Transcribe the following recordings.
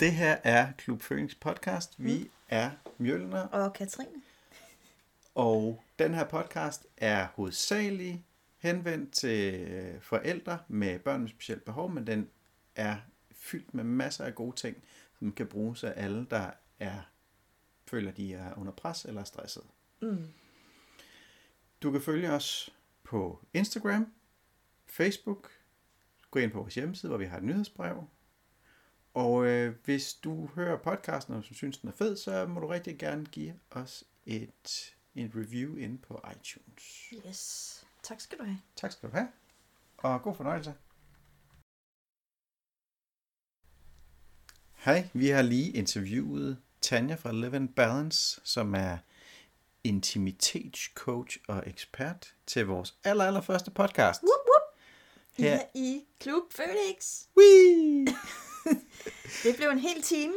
Det her er Klub Phoenix podcast. Vi mm. er Mjølner. Og Katrine. Og den her podcast er hovedsageligt henvendt til forældre med børn med specielt behov, men den er fyldt med masser af gode ting, som kan bruges af alle, der er føler, de er under pres eller stresset. Mm. Du kan følge os på Instagram, Facebook, gå ind på vores hjemmeside, hvor vi har et nyhedsbrev. Og øh, hvis du hører podcasten, og du synes, den er fed, så må du rigtig gerne give os et, en review ind på iTunes. Yes. Tak skal du have. Tak skal du have. Og god fornøjelse. Hej, vi har lige interviewet Tanja fra Live and Balance, som er intimitetscoach og ekspert til vores aller, aller første podcast. Whoop, whoop. Her ja, i Klub Phoenix. Wee! det blev en hel time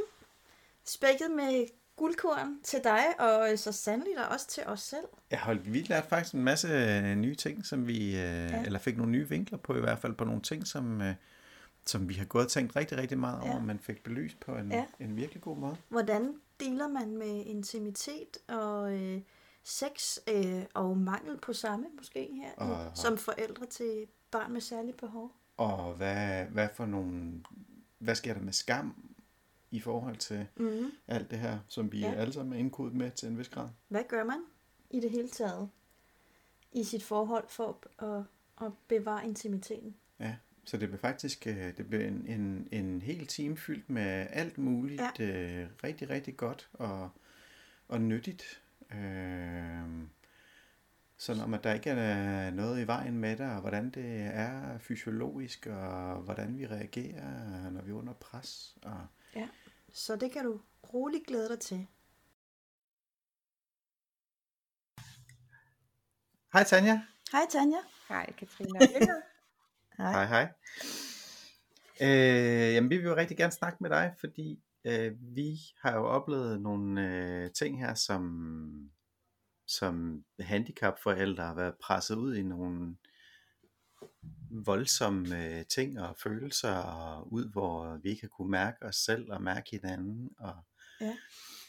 spækket med guldkorn til dig, og så sandelig der også til os selv. Jeg har vi lært faktisk en masse øh, nye ting, som vi, øh, ja. eller fik nogle nye vinkler på i hvert fald, på nogle ting, som, øh, som vi har gået og tænkt rigtig, rigtig meget over, ja. men fik belyst på en, ja. en virkelig god måde. Hvordan deler man med intimitet og øh, sex øh, og mangel på samme måske her, og, som forældre til barn med særlige behov? Og hvad, hvad for nogle, hvad sker der med skam i forhold til mm. alt det her, som vi ja. alle sammen er indkodet med til en vis grad? Hvad gør man i det hele taget i sit forhold for at, at bevare intimiteten? Ja. Så det blev faktisk øh, det blev en, en, en hel time fyldt med alt muligt ja. øh, rigtig, rigtig godt og, og nyttigt. Øh, sådan om, at der ikke er noget i vejen med det, og hvordan det er fysiologisk, og hvordan vi reagerer, når vi er under pres. Og... Ja, så det kan du roligt glæde dig til. Hej Tanja. Hej Tanja. Hej Katrine. Hej. Hej, hej. Øh, jamen, vi vil jo rigtig gerne snakke med dig, fordi øh, vi har jo oplevet nogle øh, ting her, som, som handicapforældre har været presset ud i nogle voldsomme øh, ting og følelser, og ud hvor vi ikke har kunne mærke os selv og mærke hinanden. Og... Ja,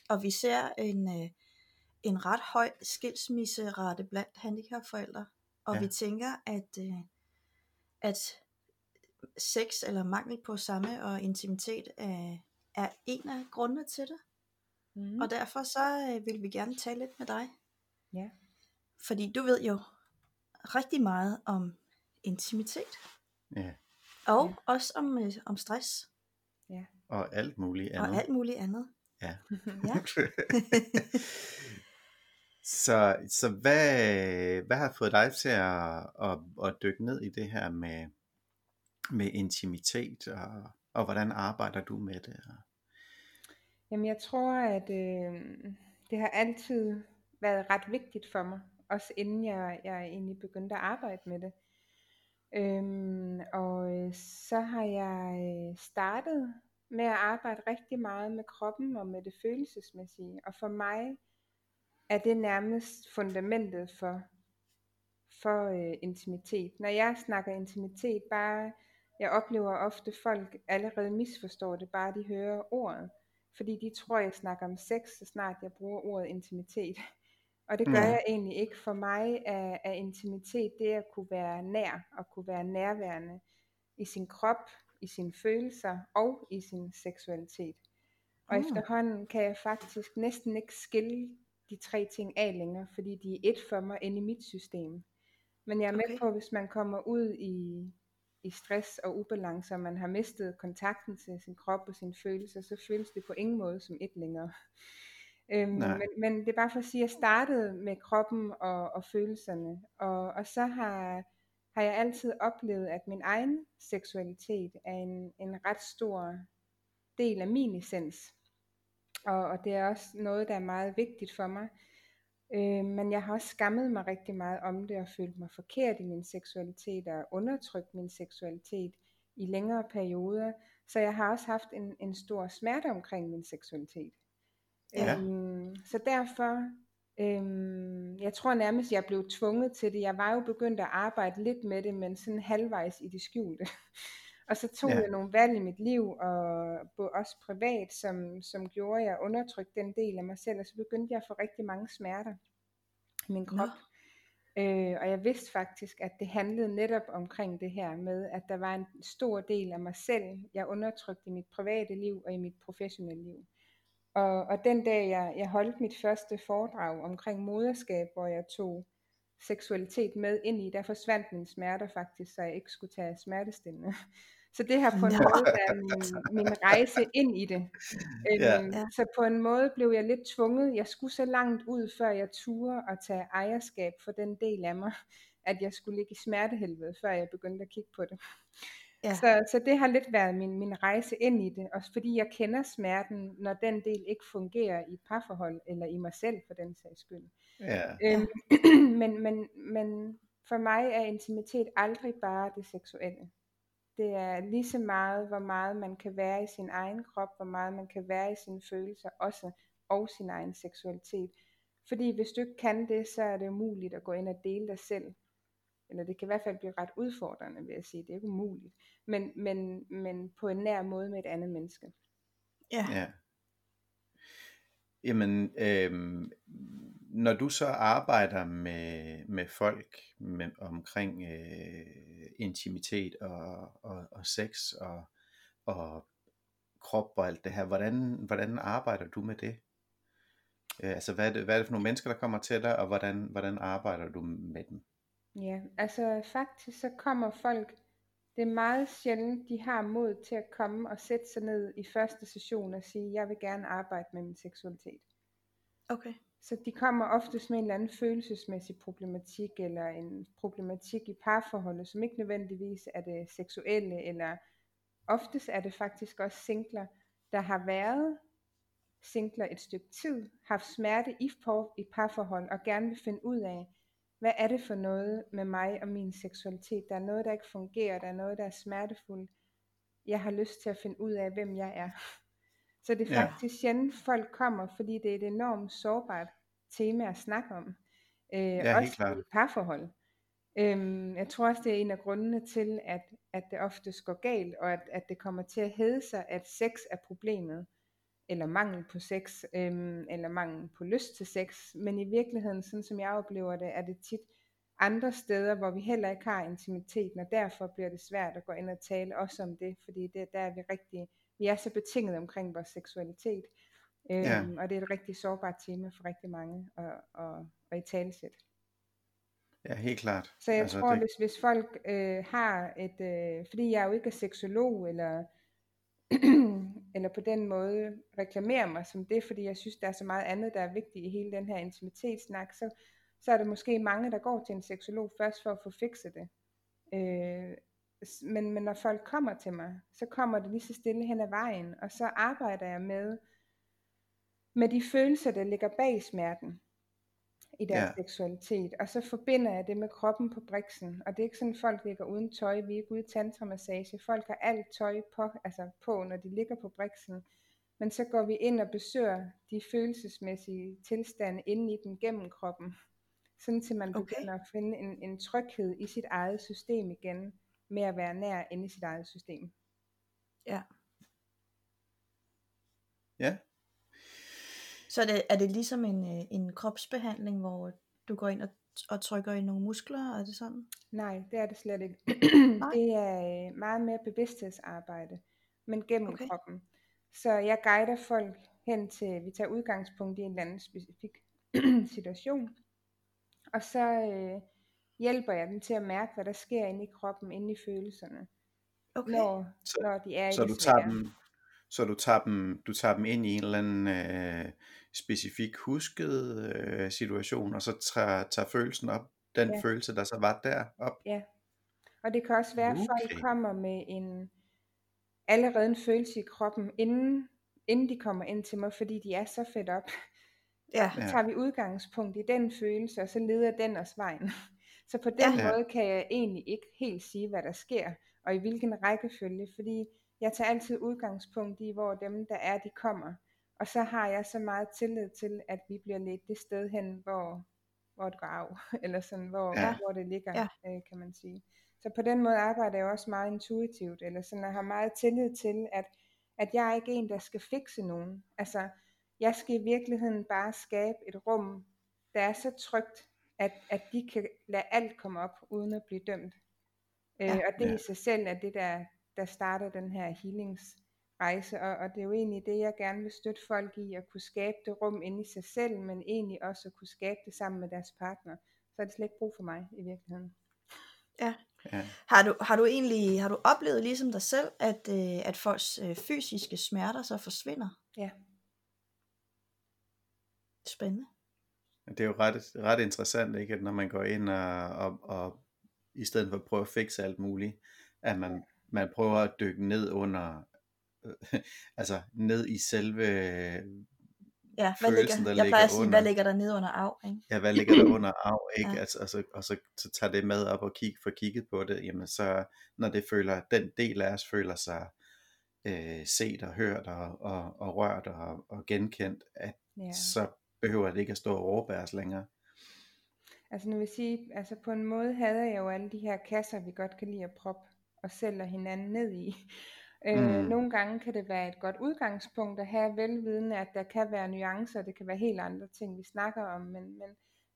og vi ser en, øh, en ret høj skilsmisserate blandt handicapforældre, og ja. vi tænker, at... Øh, at sex eller mangel på samme og intimitet er, er en af grundene til det. Mm. Og derfor så øh, vil vi gerne tale lidt med dig. Ja. Fordi du ved jo rigtig meget om intimitet. Ja. Og ja. også om, øh, om stress. Ja. Og alt muligt andet. Og alt muligt andet. Ja. ja. Så, så hvad, hvad har fået dig til at, at, at dykke ned i det her med, med intimitet, og, og hvordan arbejder du med det? Jamen jeg tror, at øh, det har altid været ret vigtigt for mig, også inden jeg, jeg egentlig begyndte at arbejde med det. Øhm, og øh, så har jeg øh, startet med at arbejde rigtig meget med kroppen og med det følelsesmæssige. Og for mig er det nærmest fundamentet for, for øh, intimitet. Når jeg snakker intimitet, bare jeg oplever ofte folk allerede misforstår det, bare de hører ordet. Fordi de tror, jeg snakker om sex, så snart jeg bruger ordet intimitet. Og det gør ja. jeg egentlig ikke. For mig er, er intimitet det at kunne være nær, og kunne være nærværende i sin krop, i sine følelser og i sin seksualitet. Og mm. efterhånden kan jeg faktisk næsten ikke skille de tre ting af længere, fordi de er et for mig inde i mit system. Men jeg er med okay. på, hvis man kommer ud i, i stress og ubalance, og man har mistet kontakten til sin krop og sine følelser, så føles det på ingen måde som et længere. Øhm, men, men det er bare for at sige, at jeg startede med kroppen og, og følelserne, og, og så har, har jeg altid oplevet, at min egen seksualitet er en, en ret stor del af min essens. Og, og det er også noget, der er meget vigtigt for mig. Øh, men jeg har også skammet mig rigtig meget om det og følt mig forkert i min seksualitet og undertrykt min seksualitet i længere perioder. Så jeg har også haft en, en stor smerte omkring min seksualitet. Ja. Øhm, så derfor, øhm, jeg tror nærmest, jeg blev tvunget til det. Jeg var jo begyndt at arbejde lidt med det, men sådan halvvejs i det skjulte. Og så tog Ja. jeg nogle valg i mit liv, og også privat, som, som gjorde, at jeg undertrykte den del af mig selv, og så begyndte jeg at få rigtig mange smerter i min krop. Øh, og jeg vidste faktisk, at det handlede netop omkring det her med, at der var en stor del af mig selv, jeg undertrykte i mit private liv og i mit professionelle liv. Og, og den dag, jeg, jeg holdt mit første foredrag omkring moderskab, hvor jeg tog seksualitet med ind i, der forsvandt mine smerter faktisk, så jeg ikke skulle tage smertestillende. Så det har på en måde været min, min rejse ind i det. Ja. Øhm, Ja. Så på en måde blev jeg lidt tvunget. Jeg skulle så langt ud, før jeg turde at tage ejerskab for den del af mig, at jeg skulle ligge i smertehelvede, før jeg begyndte at kigge på det. Ja. Så, så det har lidt været min, min rejse ind i det, også fordi jeg kender smerten, når den del ikke fungerer i et parforhold, eller i mig selv for den sags skyld. Ja. Øhm, men, men, men for mig er intimitet aldrig bare det seksuelle. Det er lige så meget, hvor meget man kan være i sin egen krop, hvor meget man kan være i sine følelser også, og sin egen seksualitet. Fordi hvis du ikke kan det, så er det umuligt at gå ind og dele dig selv. Eller det kan i hvert fald blive ret udfordrende, vil jeg sige. Det er ikke umuligt. Men, men, men på en nær måde med et andet menneske. Ja. Ja. Jamen, øhm, når du så arbejder med, med folk med, omkring øh, intimitet og, og, og sex og, og krop og alt det her, hvordan, hvordan arbejder du med det? Øh, altså, hvad er, det, hvad er det for nogle mennesker, der kommer til dig, og hvordan, hvordan arbejder du med dem? Ja, altså faktisk så kommer folk, det er meget sjældent, de har mod til at komme og sætte sig ned i første session og sige, jeg vil gerne arbejde med min seksualitet. Okay. Så de kommer oftest med en eller anden følelsesmæssig problematik, eller en problematik i parforholdet, som ikke nødvendigvis er det seksuelle, eller oftest er det faktisk også singler, der har været singler et stykke tid, haft smerte i, par, i parforhold, og gerne vil finde ud af, hvad er det for noget med mig og min seksualitet? Der er noget, der ikke fungerer, der er noget, der er smertefuldt. Jeg har lyst til at finde ud af, hvem jeg er. Så det er Ja. faktisk sjældent, folk kommer, fordi det er et enormt sårbart tema at snakke om. Øh, helt også klart. i parforhold. Øhm, jeg tror også, det er en af grundene til, at, at det ofte går galt, og at, at det kommer til at hedde sig, at sex er problemet, eller mangel på sex, øhm, eller mangel på lyst til sex. Men i virkeligheden, sådan som jeg oplever det, er det tit andre steder, hvor vi heller ikke har intimiteten, og derfor bliver det svært at gå ind og tale også om det, fordi det, der er vi rigtig, vi er så betinget omkring vores seksualitet, øhm, Ja. og det er et rigtig sårbart tema for rigtig mange at, at, at i talesætte. Ja, helt klart. Så jeg Altså, tror, det... hvis, hvis folk øh, har et, øh, fordi jeg jo ikke er seksolog, eller, eller på den måde reklamerer mig som det, fordi jeg synes, der er så meget andet, der er vigtigt i hele den her intimitetssnak, så, så er der måske mange, der går til en seksolog først for at få fikset det. Øh, men, men når folk kommer til mig, så kommer det lige så stille hen ad vejen, og så arbejder jeg med, med de følelser, der ligger bag smerten i deres Ja. seksualitet, og så forbinder jeg det med kroppen på briksen, og det er ikke sådan, folk ligger uden tøj, vi er ikke ude i tantramassage, folk har alt tøj på, altså på, når de ligger på briksen, men så går vi ind og besøger de følelsesmæssige tilstande inde i dem gennem kroppen, sådan til man Okay. begynder at finde en, en tryghed i sit eget system igen, med at være nær inde i sit eget system. Ja. Ja, Så er det, er det ligesom en, øh, en kropsbehandling, hvor du går ind og, og trykker i nogle muskler, er det sådan? Nej, det er det slet ikke. Det er øh, meget mere bevidsthedsarbejde, men gennem Okay. kroppen. Så jeg guider folk hen til, vi tager udgangspunkt i en eller anden specifik situation, og så øh, hjælper jeg dem til at mærke, hvad der sker inde i kroppen, inde i følelserne, Okay. når, Så- når de er i så det du tager dem, så du tager dem, du tager dem ind i en eller anden øh, specifik husket øh, situation, og så tager, tager følelsen op, den Ja. følelse, der så var der, op. Ja. Og det kan også være, at Okay. folk kommer med en allerede en følelse i kroppen, inden, inden de kommer ind til mig, fordi de er så fedt op. Ja. Så tager vi udgangspunkt i den følelse, og så leder den os vejen. Så på den Ja. måde kan jeg egentlig ikke helt sige, hvad der sker, og i hvilken rækkefølge, fordi jeg tager altid udgangspunkt i, hvor dem, der er, de kommer. Og så har jeg så meget tillid til, at vi bliver ledt det sted hen, hvor, hvor det går af, eller sådan, hvor, Ja. hvor det ligger, Ja. øh, kan man sige. Så på den måde arbejder jeg også meget intuitivt, eller sådan, at har meget tillid til, at, at jeg er ikke en, der skal fikse nogen. Altså, jeg skal i virkeligheden bare skabe et rum, der er så trygt, at, at de kan lade alt komme op, uden at blive dømt. Øh, Ja. og det Ja. i sig selv er det, der, der starter den her healingsrejse, og, og det er jo egentlig det, jeg gerne vil støtte folk i, at kunne skabe det rum inde i sig selv, men egentlig også at kunne skabe det sammen med deres partner. Så er det slet ikke brug for mig i virkeligheden. Ja. Ja. Har du, har du egentlig har du oplevet ligesom dig selv, at, øh, at folks øh, fysiske smerter så forsvinder? Ja. Spændende. Det er jo ret, ret interessant, ikke? at når man går ind og, og, og i stedet for at prøve at fikse alt muligt, at man, man prøver at dykke ned under, øh, altså ned i selve, Ja, hvad Følelsen, ligger, der jeg plejer at ligger sige, under. hvad ligger der nede under af? Ikke? ja, hvad ligger der under af, ikke? Ja. Altså, og, så, og så, så tager det med op og kig, får kigget på det, jamen så, når det føler, den del af os føler sig øh, set og hørt og, og, og rørt og, og genkendt, at Ja. så behøver det ikke at stå og overbæres længere. Altså nu vil jeg sige, altså på en måde hader jeg jo alle de her kasser, vi godt kan lide at proppe og hinanden ned i. Øh, Mm. Nogle gange kan det være et godt udgangspunkt at have velvidende, at der kan være nuancer, det kan være helt andre ting, vi snakker om, men, men,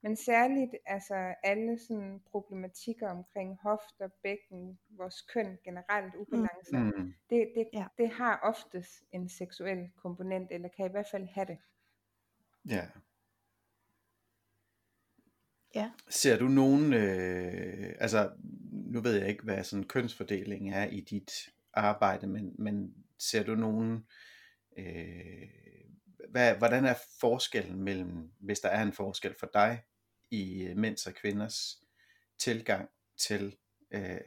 men særligt altså alle sådan problematikker omkring hofter, bækken, vores køn generelt, ubalancer, mm. Mm. det, det, Ja. det har oftest en seksuel komponent, eller kan i hvert fald have det. Ja. Ja. Ser du nogen, øh, altså nu ved jeg ikke, hvad sådan kønsfordelingen er i dit arbejde, men, men ser du nogen, øh, hvad, hvordan er forskellen mellem, hvis der er en forskel for dig, i øh, mænds og kvinders tilgang til øh,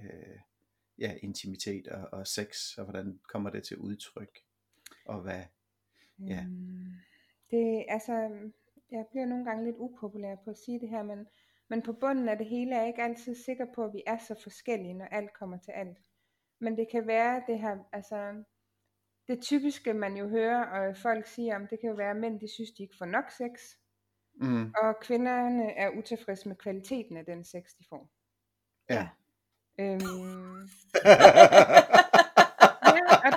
ja, intimitet og, og sex, og hvordan kommer det til udtryk, og hvad, Ja. Mm, det, altså, jeg bliver nogle gange lidt upopulær på at sige det her, men, men på bunden af det hele er jeg ikke altid sikker på, at vi er så forskellige, når alt kommer til alt. Men det kan være, det her, altså, det typiske man jo hører, og folk siger om, det kan jo være, at mænd, de synes, de ikke får nok sex, mm, og kvinderne er utilfredse med kvaliteten af den sex, de får. ja. Øhm, ja, og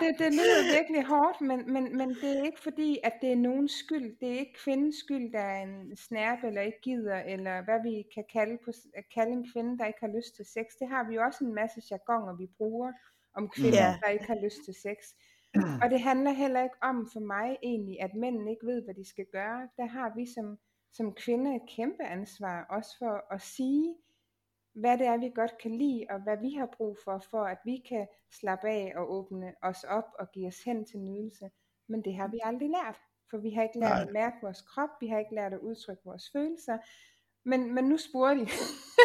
det, det lyder virkelig hårdt, men, men, men det er ikke fordi, at det er nogens skyld. Det er ikke kvindens skyld, der er en snærpe eller ikke gider, eller hvad vi kan kalde, på, kalde en kvinde, der ikke har lyst til sex. Det har vi jo også en masse jargoner, vi bruger om kvinder, Ja. der ikke har lyst til sex. Og det handler heller ikke om for mig egentlig, at mændene ikke ved, hvad de skal gøre. Der har vi som, som kvinder et kæmpe ansvar, også for at sige, hvad det er, vi godt kan lide, og hvad vi har brug for, for at vi kan slappe af og åbne os op og give os hen til nydelse. Men det har vi aldrig lært, for vi har ikke lært Nej. at mærke vores krop, vi har ikke lært at udtrykke vores følelser. Men, men nu spurgte de.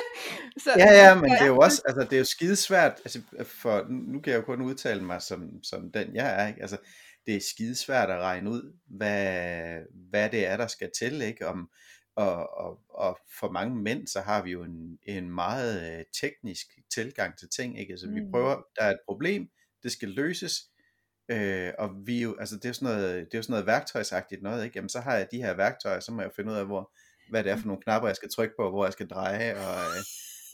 så, Ja, ja, men det er jo også, altså det er jo skidesvært, altså for, nu kan jeg jo kun udtale mig som, som den jeg er, ikke? altså det er skidesvært at regne ud, hvad, hvad det er, der skal til, ikke? Om, og, og, og for mange mænd, så har vi jo en, en meget øh, teknisk tilgang til ting, ikke? Altså vi Mm. prøver, der er et problem, det skal løses, øh, og vi jo, altså det er jo sådan noget, det er jo sådan noget værktøjsagtigt noget, ikke? Jamen så har jeg de her værktøjer, så må jeg finde ud af, hvor, hvad det er for nogle knapper, jeg skal trykke på, hvor jeg skal dreje, og, øh,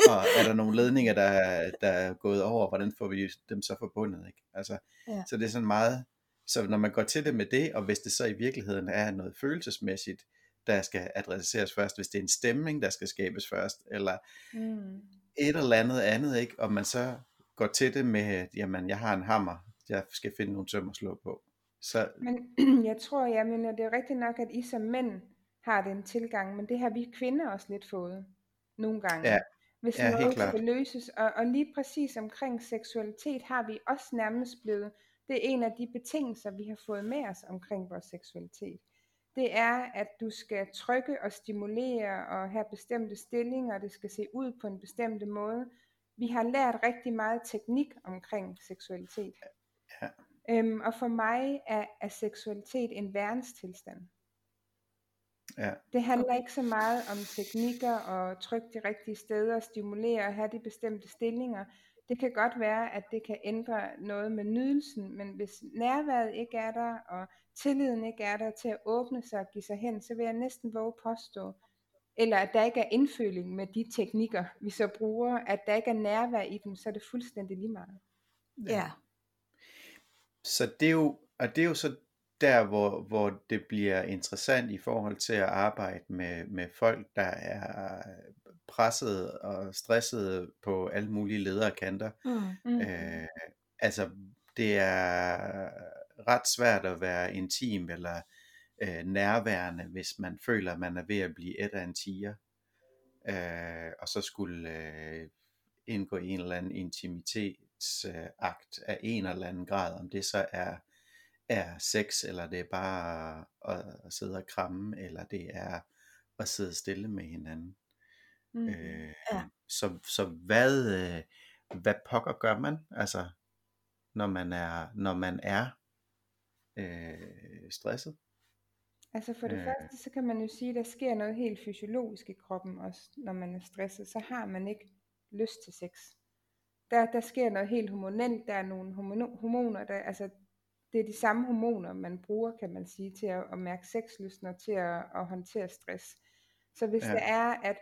og er der nogle ledninger, der, er- der er gået over, hvordan får vi dem så forbundet, ikke? Altså, Ja. så det er sådan meget, så når man går til det med det, og hvis det så i virkeligheden er noget følelsesmæssigt, der skal adresseres først, hvis det er en stemning, der skal skabes først, eller Mm. et eller andet andet, ikke? Og man så går til det med, jamen, jeg har en hammer, jeg skal finde nogle søm at slå på. Så Men jeg tror, jeg mener, det er rigtigt nok, at I som mænd har den tilgang, men det har vi kvinder også lidt fået nogle gange. Ja. Hvis Ja, noget klart. skal løses, og, og lige præcis omkring seksualitet har vi også nærmest blevet, det er en af de betingelser, vi har fået med os omkring vores seksualitet. Det er, at du skal trykke og stimulere og have bestemte stillinger, og det skal se ud på en bestemt måde. Vi har lært rigtig meget teknik omkring seksualitet. Ja. Øhm, og for mig er, er seksualitet en værenstilstand. ja, Det handler ikke så meget om teknikker og trykke de rigtige steder, stimulere og have de bestemte stillinger. Det kan godt være, at det kan ændre noget med nydelsen, men hvis nærværet ikke er der, og tilliden ikke er der til at åbne sig og give sig hen, så vil jeg næsten våge påstå, eller at der ikke er indføling med de teknikker, vi så bruger, at der ikke er nærvær i dem, så er det fuldstændig lige meget. Ja. Så det er jo, og det er jo så der, hvor, hvor det bliver interessant i forhold til at arbejde med, med folk, der er presset og stresset på alle mulige lederkanter. Mm. Mm. Øh, altså, det er ret svært at være intim eller øh, nærværende, hvis man føler, at man er ved at blive et af en tiger. Øh, og så skulle øh, indgå i en eller anden intimitetsakt af en eller anden grad, om det så er er sex, eller det er bare at, at sidde og kramme, eller det er at sidde stille med hinanden. Mm. Øh, Ja. så, så hvad, øh, hvad pokker gør man, altså, når man er, når man er øh, stresset? Altså for det Øh. første, så kan man jo sige, at der sker noget helt fysiologisk i kroppen også, når man er stresset. Så har man ikke lyst til sex. Der, der sker noget helt hormonelt. Der er nogle hormoner, der, altså det er de samme hormoner, man bruger, kan man sige, til at, at mærke sexlysten og til at, at håndtere stress. Så hvis ja. det er, at,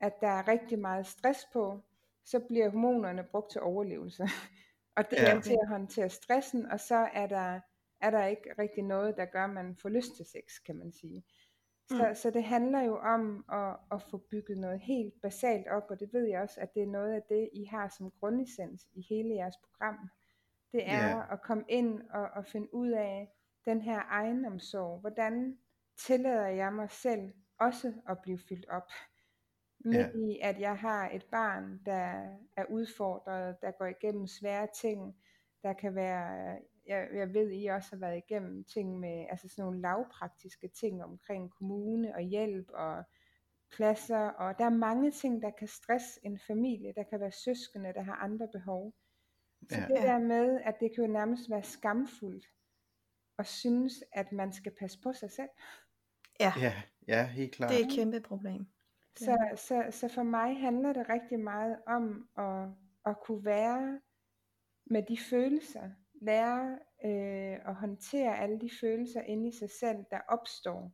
at der er rigtig meget stress på, så bliver hormonerne brugt til overlevelse. og det Ja. er til at håndtere stressen, og så er der, er der ikke rigtig noget, der gør, at man får lyst til sex, kan man sige. Så, Mm. så det handler jo om at, at få bygget noget helt basalt op, og det ved jeg også, at det er noget af det, I har som grundessens i hele jeres program. Det er Ja. at komme ind og, og finde ud af den her egenomsorg. Hvordan tillader jeg mig selv også at blive fyldt op? Midt Ja. i, at jeg har et barn, der er udfordret, der går igennem svære ting. Der kan være, jeg, jeg ved, I også har været igennem ting med, altså sådan nogle lavpraktiske ting omkring kommune og hjælp og pladser. Og der er mange ting, der kan stresse en familie. Der kan være søskende, der har andre behov. Så Ja. det der med, at det kan jo nærmest være skamfuldt at synes, at man skal passe på sig selv. Ja, Ja, ja, helt klart. det er et kæmpe problem. Så, så, så for mig handler det rigtig meget om at, at kunne være med de følelser. Lære øh, at håndtere alle de følelser inde i sig selv, der opstår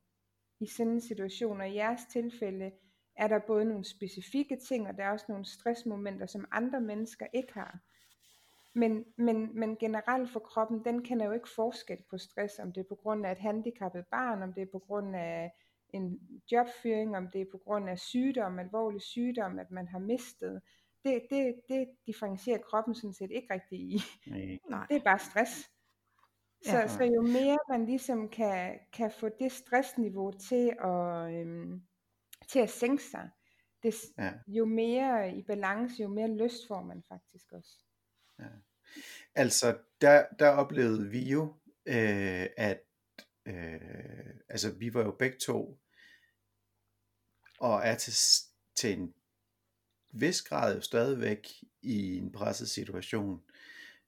i sådan en situation. Og i jeres tilfælde er der både nogle specifikke ting, og der er også nogle stressmomenter, som andre mennesker ikke har. Men, men, men generelt for kroppen, den kender jo ikke forskel på stress, om det er på grund af et handicappet barn, om det er på grund af en jobfyring, om det er på grund af sygdom, alvorlig sygdom, at man har mistet. Det, det, det differencierer kroppen sådan set ikke rigtig i. Nej. Det er bare stress. Så, Ja. så jo mere man ligesom kan, kan få det stressniveau til at, øhm, til at sænke sig, det, Ja. jo mere i balance, jo mere lyst får man faktisk også. Altså, der, der oplevede vi jo, øh, at øh, altså, vi var jo begge to, og er til, til en vis grad jo stadigvæk i en presset situation.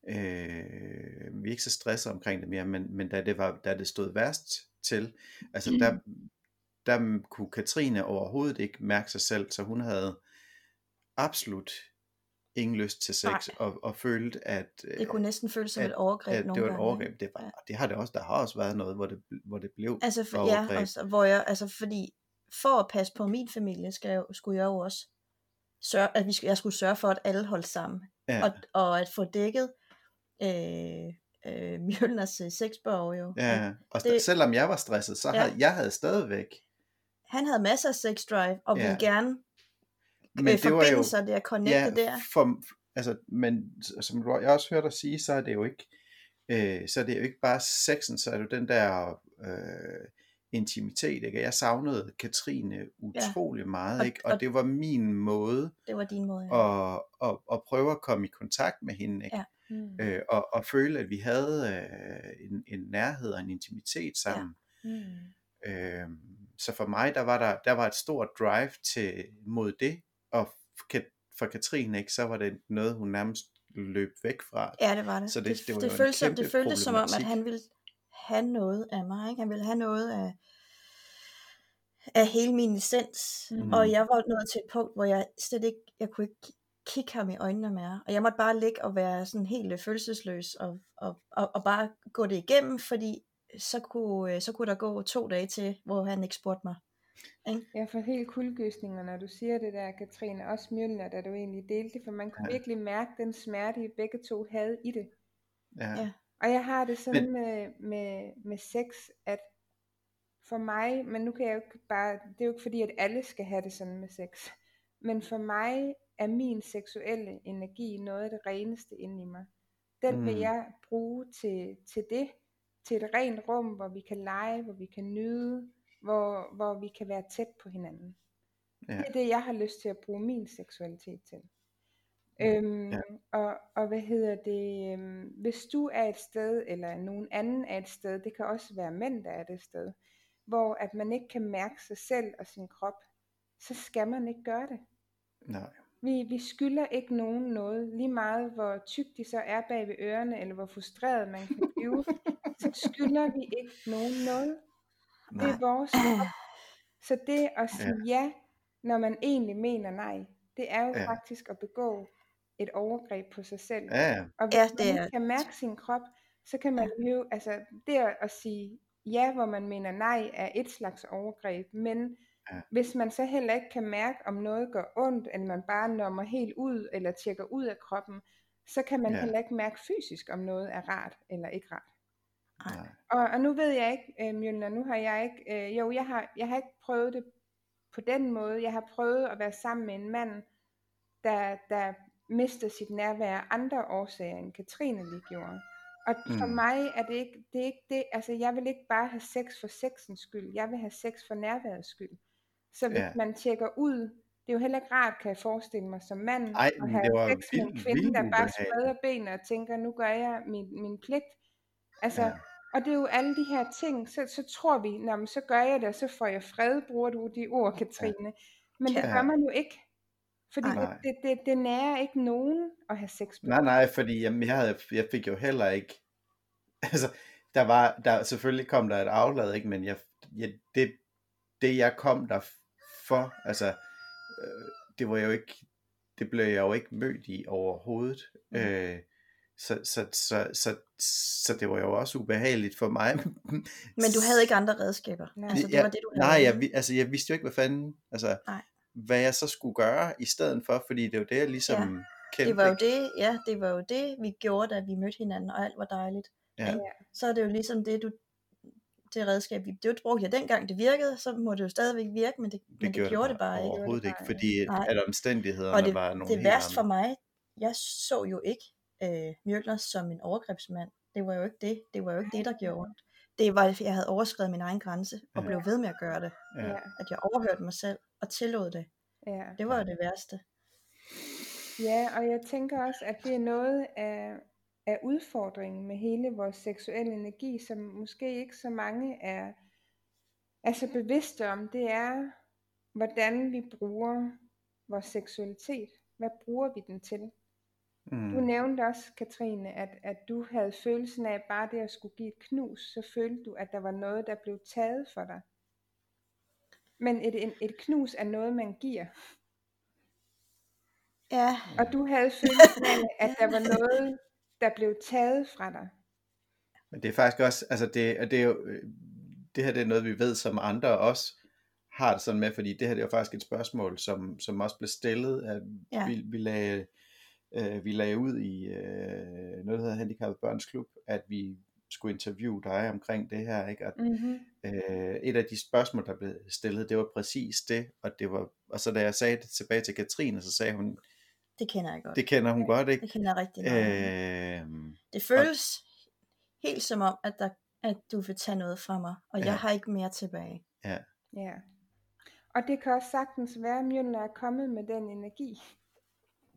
Øh, vi er ikke så stresset omkring det mere, men, men da, det var, da det stod værst til, altså der, der kunne Katrine overhovedet ikke mærke sig selv, så hun havde absolut ingen lyst til sex, Nej. og, og følte, at, Det kunne næsten føles som at- et overgreb at nogle det var et gange. overgreb. Det, var, Ja. det har det også, der har også været noget, hvor det, hvor det blev Altså, for, overgreb. ja, altså, hvor jeg, altså, fordi for at passe på min familie, skal jeg, skulle jeg jo også sørge, at vi, jeg skulle sørge for, at alle holdt sammen. ja, Og, og at få dækket øh, øh, Mjølners øh, sexborg jo. ja, og det- selvom jeg var stresset, så Ja. havde jeg havde stadigvæk, Han havde masser af sex drive, og Ja. ville gerne men øh, det var jo, der, connecte ja, der. for, altså, men som du, jeg også hørte dig sige, så er det jo ikke, øh, så er det jo ikke bare sexen, så er det jo den der øh, intimitet, ikke? Jeg savnede Katrine utrolig meget, Og- ikke? Og, og- det var min måde Det var din måde. Ja. at, at, at prøve at komme i kontakt med hende, ikke? Ja. Mm. øh, og, og føle, at vi havde øh, en, en nærhed og en intimitet sammen. Mm. Øh, så for mig, der var der, der var et stort drive til mod det, og for Katrine, ikke, så var det noget, hun nærmest løb væk fra. Ja, det var det. Så det- det jo det, en føltes, som, det føltes som om, at han ville have noget af mig. Ikke? Han ville have noget af, af hele min essens. Mm. Og jeg var nået til et punkt, hvor jeg slet ikke, jeg kunne ikke kigge ham i øjnene mere. Og jeg måtte bare ligge og være sådan helt følelsesløs og, og, og, og bare gå det igennem, fordi så kunne, øh, så kunne der gå to dage til, hvor han ikke spurgte mig. Ikke? Jeg får helt kuldegysninger, når du siger det der, Katrine, også Mjølner, da du egentlig delte det, for man kunne Ja. virkelig mærke den smerte, I begge to havde i det. Ja. Ja. Og jeg har det sådan med, med, med sex, at for mig, men nu kan jeg jo ikke bare, det er jo ikke fordi, at alle skal have det sådan med sex, men for mig er min seksuelle energi noget af det reneste inde i mig. Den vil Mm. jeg bruge til, til det, til et rent rum, hvor vi kan lege, hvor vi kan nyde, hvor, hvor vi kan være tæt på hinanden. Ja. Det er det, jeg har lyst til at bruge min seksualitet til. Ja. Øhm, Ja. og, og hvad hedder det, øhm, hvis du er et sted, eller nogen anden er et sted, det kan også være mænd, der er det sted, hvor at man ikke kan mærke sig selv og sin krop, så skal man ikke gøre det. Nej. Vi, vi skylder ikke nogen noget, lige meget hvor tyk de så er bag ved ørerne, eller hvor frustreret man kan blive, så skylder vi ikke nogen noget. Det Nej. er vores krop. Så det at sige ja, når man egentlig mener nej, det er jo Ja. faktisk at begå et overgreb på sig selv. Ja, ja. Og hvis Ja, man det ikke er- kan mærke sin krop, så kan man jo, altså det at, at sige ja, hvor man mener nej, er et slags overgreb, men Ja. hvis man så heller ikke kan mærke, om noget gør ondt, eller man bare nummer helt ud, eller tjekker ud af kroppen, så kan man Ja. heller ikke mærke fysisk, om noget er rart eller ikke rart. Nej. Og, og nu ved jeg ikke, øh, Mjølner, nu har jeg ikke, øh, jo, jeg har, jeg har ikke prøvet det på den måde. Jeg har prøvet at være sammen med en mand, der, der mister sit nærvær af andre årsager, end Katrine lige gjorde. Og for Mm. mig er det ikke det, er ikke det, altså jeg vil ikke bare have sex for sexens skyld, jeg vil have sex for nærværets skyld. Så hvis Ja. man tjekker ud, det er jo heller ikke rart, kan jeg forestille mig som mand, Ej, at have sex med en kvinde, vildt der bare spreder benene og tænker, nu gør jeg min, min pligt. Altså, Ja. og det er jo alle de her ting, så, så tror vi, Nå, men så gør jeg det, og så får jeg fred, bruger du de ord, Katrine. Men det Ja. gør man jo ikke. Fordi Nej. det, det, det, det nærer ikke nogen at have sex med. Nej, nej, fordi jamen, jeg, havde, jeg fik jo heller ikke, altså, der var, der, selvfølgelig kom der et aflad, ikke, men jeg, jeg, det, det jeg kom der for, altså, øh, det var jo ikke, det blev jeg jo ikke mødt i overhovedet, Mm. øh, så, så, så, så, så det var jo også ubehageligt for mig. Men du havde ikke andre redskaber. Nej. Altså, det var det, du havde. Nej, jeg, altså, jeg vidste jo ikke, hvad fanden, altså, Nej. Hvad jeg så skulle gøre i stedet for, fordi det var det, jeg ligesom ja, kendte. det var jo det, ja, det var jo det, vi gjorde, da vi mødte hinanden, og alt var dejligt. Ja. Så er det jo ligesom det, du det redskab, vi, det brugte jeg dengang, det virkede, så må det jo stadigvæk virke, men det, Det men det gjorde det bare ikke. overhovedet ikke, fordi Nej. at omstændighederne Og det, var nogle det helt værste for mig, jeg så jo ikke øh, Mjølner som en overgrebsmand. Det var jo ikke det. Det var jo ikke det, der gjorde ondt. Det var, at jeg havde overskrevet min egen grænse, og Ja. blev ved med at gøre det. Ja, At jeg overhørte mig selv, og tillod det. ja. Det var jo det værste. ja, og jeg tænker også, at det er noget af, af udfordringen med hele vores seksuelle energi, som måske ikke så mange er, er så bevidste om. Det er, hvordan vi bruger vores seksualitet. Hvad bruger vi den til? Du Mm. nævnte også, Katrine, at, at du havde følelsen af bare det at skulle give et knus, så følte du, at der var noget, der blev taget for dig. Men et, et, et knus er noget, man giver. Ja, Og du havde følelsen af, at der var noget, der blev taget fra dig. Men det er faktisk også, altså det, og det er jo, øh, det her det er noget, vi ved, som andre også har det sådan med, fordi det her det er jo faktisk et spørgsmål, som, som også blev stillet, at Ja. ja. vi, vi, lagde, øh, vi lagde ud i øh, noget, der hedder Handicappet Børns Klub, at vi skulle interviewe dig omkring det her, ikke? Og, Mm-hmm. øh, et af de spørgsmål, der blev stillet, det var præcis det, og det var, og så da jeg sagde det tilbage til Katrine, så sagde hun, det kender jeg godt. det kender hun godt, ikke? Det kender jeg rigtig meget. Øh, Det føles helt som om, at, der, at du vil tage noget fra mig, og Ja. jeg har ikke mere tilbage. ja, Ja. Og det kan også sagtens være, at Mjølner er kommet med den energi.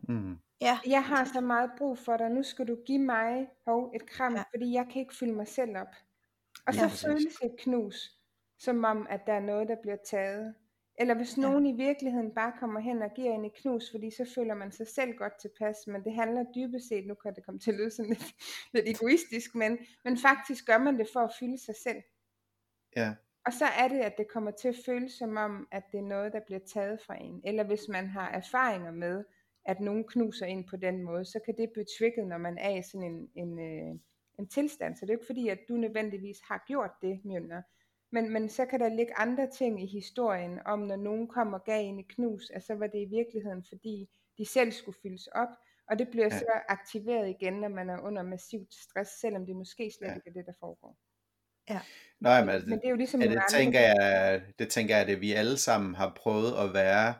Mm, Ja, Jeg har så meget brug for dig, nu skal du give mig hov, et kram, Ja. fordi jeg kan ikke fylde mig selv op. Og Ja, så føles et knus, som om, at der er noget, der bliver taget. Eller hvis Ja. nogen i virkeligheden bare kommer hen og giver en et knus, fordi så føler man sig selv godt tilpas, men det handler dybest set, nu kan det komme til at lyde sådan lidt, lidt egoistisk, men, men faktisk gør man det for at fylde sig selv. ja, Og så er det, at det kommer til at føles som om, at det er noget, der bliver taget fra en. Eller hvis man har erfaringer med, at nogen knuser ind på den måde, så kan det blive trigget, når man er i sådan en, en, øh, en tilstand. Så det er jo ikke fordi, at du nødvendigvis har gjort det, Mjølner. Men, men så kan der ligge andre ting i historien, om når nogen kom og gav en knus, at så var det i virkeligheden, fordi de selv skulle fyldes op, og det bliver Ja. ja. så aktiveret igen, når man er under massivt stress, selvom det måske slet Ja. ja. ikke er det, der foregår. Nej, men altså, Men det er jo ligesom Ja, det tænker jeg, det tænker jeg, at vi alle sammen har prøvet at være,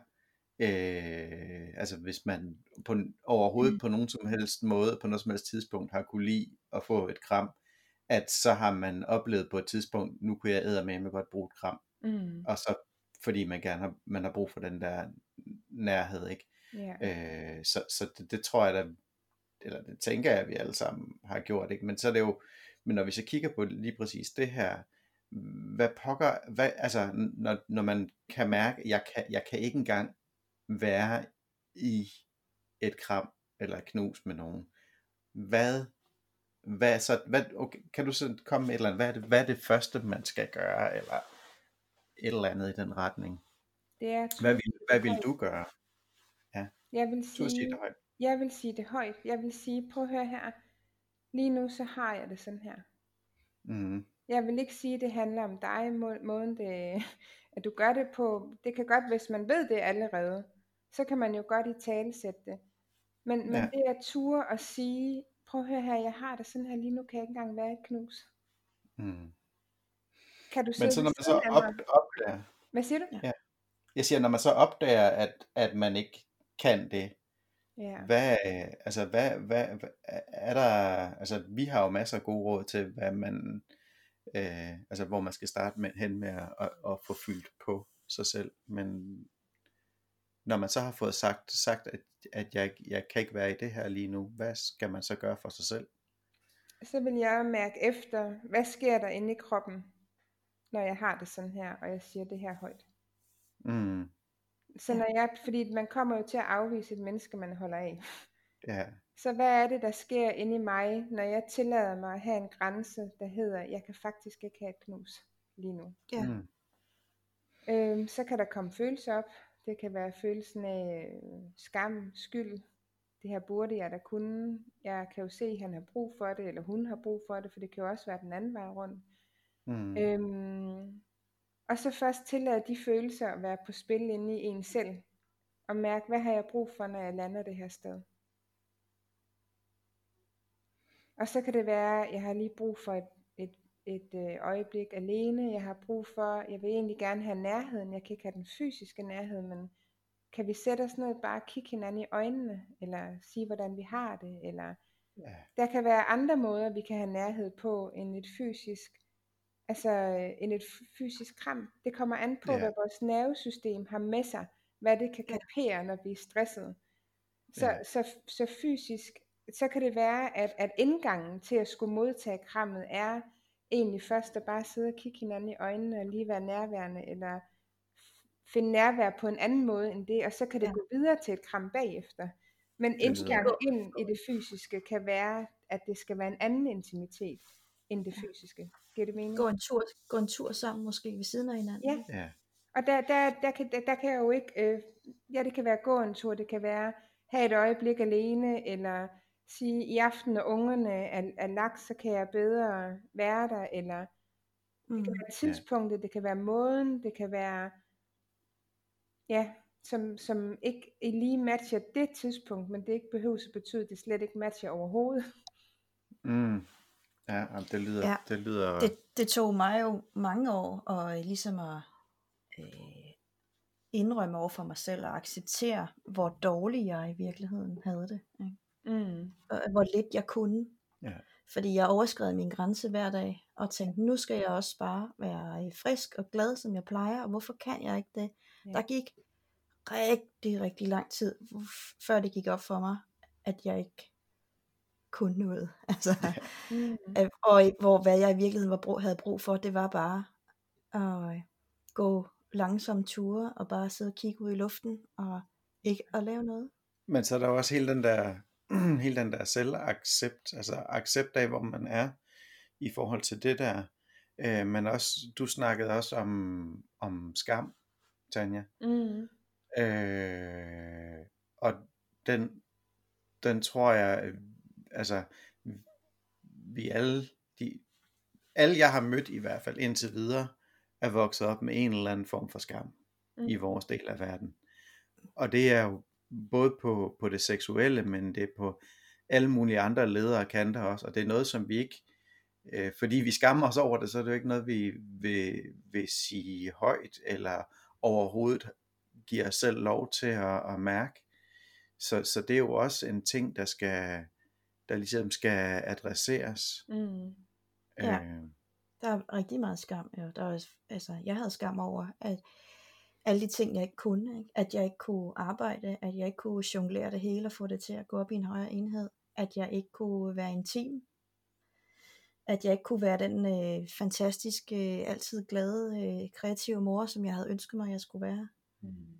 øh, altså hvis man på, overhovedet Mm. på nogen som helst måde, på noget som helst tidspunkt har kunne lide at få et kram, at så har man oplevet på et tidspunkt, nu kunne jeg æde med godt bruge et kram, Mm. og så fordi man gerne har, man har brug for den der nærhed, ikke? Ja. Øh, så så det, det tror jeg da, eller det tænker jeg, at vi alle sammen har gjort, ikke? Men så er det jo, men når vi så kigger på lige præcis det her, hvad pokker, hvad, altså når, når man kan mærke, jeg kan, jeg kan ikke engang være i et kram eller knus med nogen, hvad, hvad så, hvad, okay, kan du så komme med et eller andet, hvad er, det, hvad er det første, man skal gøre, eller et eller andet i den retning? Det er Hvad vil, hvad vil du gøre? Jeg vil Du sige sige, det højt. jeg vil sige det højt. Jeg vil sige, prøv at høre her. Lige nu så har jeg det sådan her. Mm, Jeg vil ikke sige, at det handler om dig, må- måden det, at du gør det på. Det kan godt, hvis man ved det allerede, så kan man jo godt i tale sætte det. Men, men Ja. det er ture at sige, prøv at høre her, jeg har det sådan her, lige nu kan jeg ikke engang være et knus. mm. Kan du Men så når man så op, opdager, Hvad siger du? jeg siger, når man så opdager, at, at man ikke kan det, Ja. hvad, altså, hvad, hvad, hvad, er der, altså, vi har jo masser af gode råd til, hvad man, øh, altså, hvor man skal starte med, hen med at, at, at få fyldt på sig selv, men når man så har fået sagt, sagt at, at jeg, jeg kan ikke være i det her lige nu, hvad skal man så gøre for sig selv? Så vil jeg mærke efter, hvad sker der inde i kroppen, når jeg har det sådan her, og jeg siger det her højt. Mm, Så når jeg, fordi man kommer jo til at afvise et menneske, man holder af. ja, Så hvad er det, der sker inde i mig, når jeg tillader mig at have en grænse, der hedder, jeg kan faktisk ikke have et knus lige nu. Ja. mm, Øhm, så kan der komme følelser op. Det kan være følelsen af øh, skam, skyld. Det her burde jeg da kunne. Jeg kan jo se, at han har brug for det, eller hun har brug for det, for det kan jo også være den anden vej rundt. mm, Øhm, og så først tillade de følelser at være på spil inde i en selv. Og mærke, hvad har jeg brug for, når jeg lander det her sted. Og så kan det være, at jeg har lige brug for et, et, øh, øjeblik alene. Jeg har brug for, jeg vil egentlig gerne have nærheden. Jeg kan ikke have den fysiske nærhed, men kan vi sætte os ned og bare kigge hinanden i øjnene, eller sige, hvordan vi har det, eller ja, der kan være andre måder, vi kan have nærhed på, end et fysisk, altså øh, end et fysisk kram. Det kommer an på, Ja. hvad vores nervesystem har med sig, hvad det kan kapere, når vi er stresset. Så, Ja. så, så fysisk, så kan det være, at, at indgangen til at skulle modtage krammet er egentlig først at bare sidde og kigge hinanden i øjnene og lige være nærværende, eller finde nærvær på en anden måde end det, og så kan det Ja. gå videre til et kram bagefter. Men indgang ind i det fysiske kan være, at det skal være en anden intimitet end det fysiske. Giver det mening? Gå en tur, gå en tur sammen måske ved siden af hinanden. Ja. ja, Og der, der, der, kan, der, der kan jeg jo ikke, øh, ja det kan være gå en tur, det kan være have et øjeblik alene, eller sige i aften når ungerne er, er lagt, så kan jeg bedre være der, eller Mm. det kan være tidspunktet, det kan være måden, det kan være, ja, som, som ikke lige matcher det tidspunkt, men det ikke behøver at betyde, at det slet ikke matcher overhovedet. mm, ja, det lyder, Ja. det lyder, Det, det tog mig jo mange år at øh, ligesom at øh, indrømme over for mig selv og acceptere, hvor dårlig jeg i virkeligheden havde det. Ikke? Mm. Og hvor lidt jeg kunne. Ja. Fordi jeg overskred min grænse hver dag, og tænkte, nu skal jeg også bare være øh, frisk og glad, som jeg plejer, og hvorfor kan jeg ikke det? Ja. Der gik rigtig, rigtig lang tid, før det gik op for mig, at jeg ikke kunne noget. Altså, Mm. Øh, og hvor hvad jeg i virkeligheden var brug, havde brug for, det var bare at øh, gå langsomme ture og bare sidde og kigge ud i luften og ikke at lave noget. Men så er der jo også hele den der, hele den der selvaccept, altså accept af, hvor man er i forhold til det der. Øh, men også, du snakkede også om, om skam, Tanja. Mm. Øh, og den, den tror jeg, altså, vi alle, de, alle jeg har mødt i hvert fald indtil videre, er vokset op med en eller anden form for skam mm. i vores del af verden. Og det er jo både på, på det seksuelle, men det er på alle mulige andre ledere og kanter også, og det er noget, som vi ikke, øh, fordi vi skammer os over det, så er det jo ikke noget, vi vil, vil sige højt, eller overhovedet giver os selv lov til at, at mærke. Så, så det er jo også en ting, der skal, der ligesom skal adresseres. Mm. Ja. Øh. Der er rigtig meget skam. Jo. Der er, altså, jeg havde skam over, at alle de ting, jeg ikke kunne. Ikke? At jeg ikke kunne arbejde, at jeg ikke kunne jonglere det hele og få det til at gå op i en højere enhed. At jeg ikke kunne være intim. At jeg ikke kunne være den øh, fantastiske, øh, altid glade, øh, kreative mor, som jeg havde ønsket mig, jeg skulle være. Mm.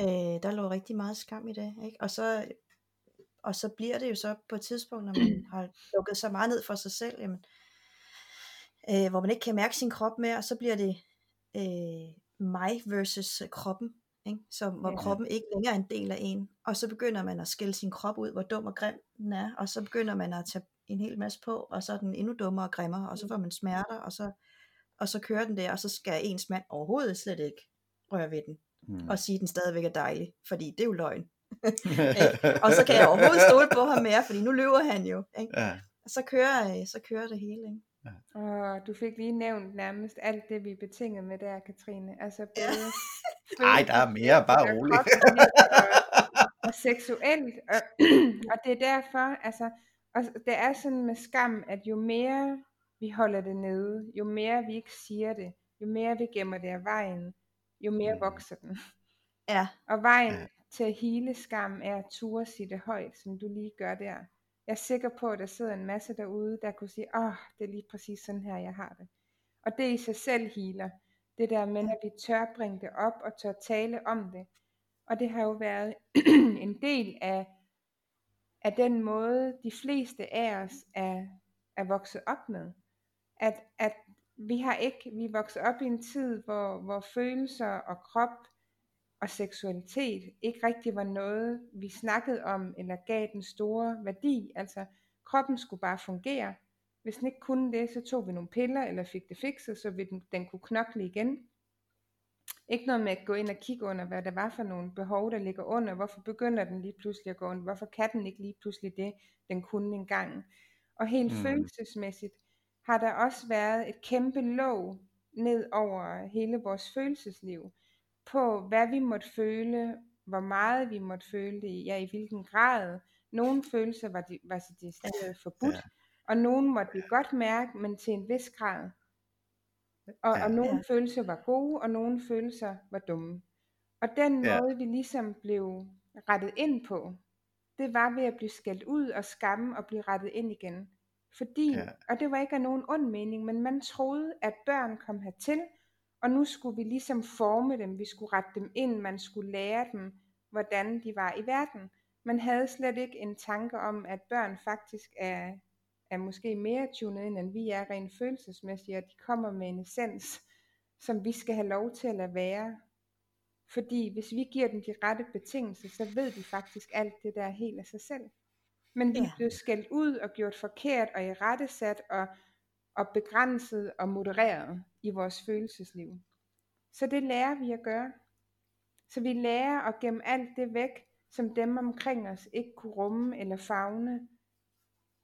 Øh, der lå rigtig meget skam i det. Ikke? Og, så, og så bliver det jo så på et tidspunkt, når man har lukket så meget ned for sig selv, jamen, øh, hvor man ikke kan mærke sin krop mere, og så bliver det øh, mig versus kroppen, ikke? Så, hvor ja. kroppen ikke længere er en del af en. Og så begynder man at skælde sin krop ud, hvor dum og grim den er, og så begynder man at tage en hel masse på, og så er den endnu dummere og grimmere, og så får man smerter, og så, og så kører den der, og så skal ens mand overhovedet slet ikke røre ved den, mm. og sige, at den stadigvæk er dejlig, fordi det er jo løgn. og så kan jeg overhovedet stole på ham mere, fordi nu løber han jo. Ikke? Ja. Og så kører, så kører det hele. Ikke? Ja. Og du fik lige nævnt nærmest alt det, vi er betinget med der, Katrine. Altså både ja. Ej, der er mere, bare roligt. Og, og seksuelt. Og, og det er derfor, altså, og det er sådan med skam, at jo mere vi holder det nede, jo mere vi ikke siger det, jo mere vi gemmer det af vejen, jo mere mm. vokser den. Ja. Og vejen ja. til at hele skam er at ture sige det højt, som du lige gør der. Jeg er sikker på, at der sidder en masse derude, der kunne sige, åh, oh, det er lige præcis sådan her, jeg har det. Og det i sig selv healer. Det der med, at vi tør bringe det op og tør tale om det. Og det har jo været en del af, af den måde, de fleste af os er, er vokset op med. At, at vi har ikke, vi er vokset op i en tid, hvor, hvor følelser og krop og seksualitet ikke rigtig var noget, vi snakkede om, eller gav den store værdi. Altså, kroppen skulle bare fungere. Hvis den ikke kunne det, så tog vi nogle piller, eller fik det fikset, så den, den kunne knokle igen. Ikke noget med at gå ind og kigge under, hvad der var for nogle behov, der ligger under. Hvorfor begynder den lige pludselig at gå under? Hvorfor kan den ikke lige pludselig det, den kunne engang? Og helt mm. følelsesmæssigt har der også været et kæmpe låg ned over hele vores følelsesliv på, hvad vi måtte føle, hvor meget vi måtte føle det, ja i hvilken grad. Nogle følelser var, de, var decideret forbudt, ja. og nogle måtte vi godt mærke, men til en vis grad. Og, ja. og nogle ja. følelser var gode, og nogle følelser var dumme. Og den ja. måde, vi ligesom blev rettet ind på, det var ved at blive skældt ud og skamme og blive rettet ind igen. Fordi, ja. og det var ikke af nogen ond mening, men man troede, at børn kom hertil, og nu skulle vi ligesom forme dem, vi skulle rette dem ind, man skulle lære dem, hvordan de var i verden. Man havde slet ikke en tanke om, at børn faktisk er, er måske mere tunet ind, end vi er rent følelsesmæssigt, og de kommer med en essens, som vi skal have lov til at lade være. Fordi hvis vi giver dem de rette betingelser, så ved de faktisk alt det der helt af sig selv. Men vi ja. blev skældt ud og gjort forkert og i rettesat og og begrænset og modereret i vores følelsesliv. Så det lærer vi at gøre. Så vi lærer at gemme alt det væk, som dem omkring os ikke kunne rumme eller fagne,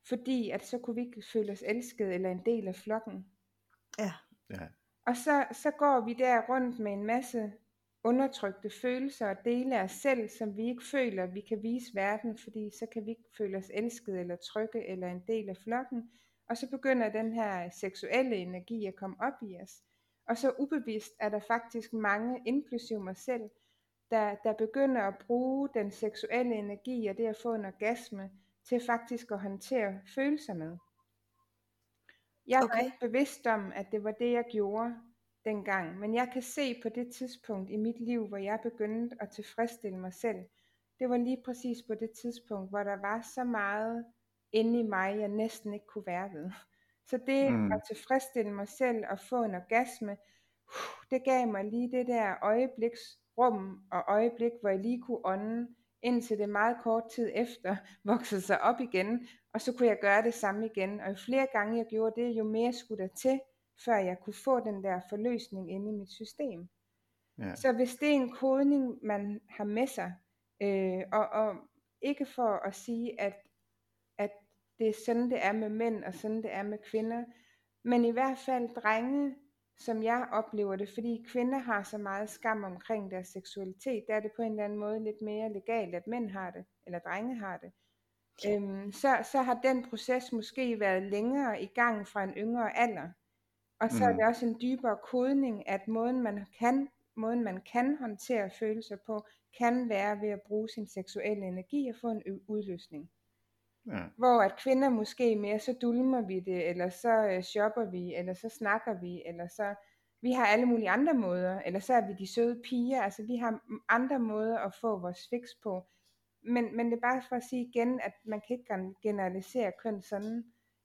fordi at så kunne vi ikke føle os elsket eller en del af flokken. Ja. ja. Og så, så går vi der rundt med en masse undertrykte følelser og dele af os selv, som vi ikke føler, vi kan vise verden, fordi så kan vi ikke føle os elsket eller trygge eller en del af flokken, og så begynder den her seksuelle energi at komme op i os. Og så ubevidst er der faktisk mange, inklusive mig selv, der, der begynder at bruge den seksuelle energi og det at få en orgasme til faktisk at håndtere følelser med. Jeg okay. var ikke bevidst om, at det var det, jeg gjorde dengang, men jeg kan se på det tidspunkt i mit liv, hvor jeg begyndte at tilfredsstille mig selv. Det var lige præcis på det tidspunkt, hvor der var så meget inde i mig, jeg næsten ikke kunne være ved. Så det mm. at tilfredsstille mig selv og få en orgasme, det gav mig lige det der øjebliksrum og øjeblik, hvor jeg lige kunne ånde, indtil det meget kort tid efter voksede sig op igen, og så kunne jeg gøre det samme igen. Og jo flere gange jeg gjorde det, jo mere skulle der til, før jeg kunne få den der forløsning inde i mit system. Ja. Så hvis det er en kodning, man har med sig, øh, og, og ikke for at sige, at, at det er sådan, det er med mænd, og sådan det er med kvinder, men i hvert fald drenge, som jeg oplever det, fordi kvinder har så meget skam omkring deres seksualitet, der er det på en eller anden måde lidt mere legalt, at mænd har det, eller drenge har det. Øhm, så, så har den proces måske været længere i gang fra en yngre alder. Og så mm. er det også en dybere kodning, at måden man kan, måden man kan håndtere følelser på, kan være ved at bruge sin seksuelle energi og få en udløsning. Ja. Hvor at kvinder måske mere, så dulmer vi det, eller så øh, shopper vi, eller så snakker vi, eller så, vi har alle mulige andre måder, eller så er vi de søde piger, altså vi har andre måder at få vores fix på. Men, men det er bare for at sige igen, at man kan ikke generalisere køn sådan,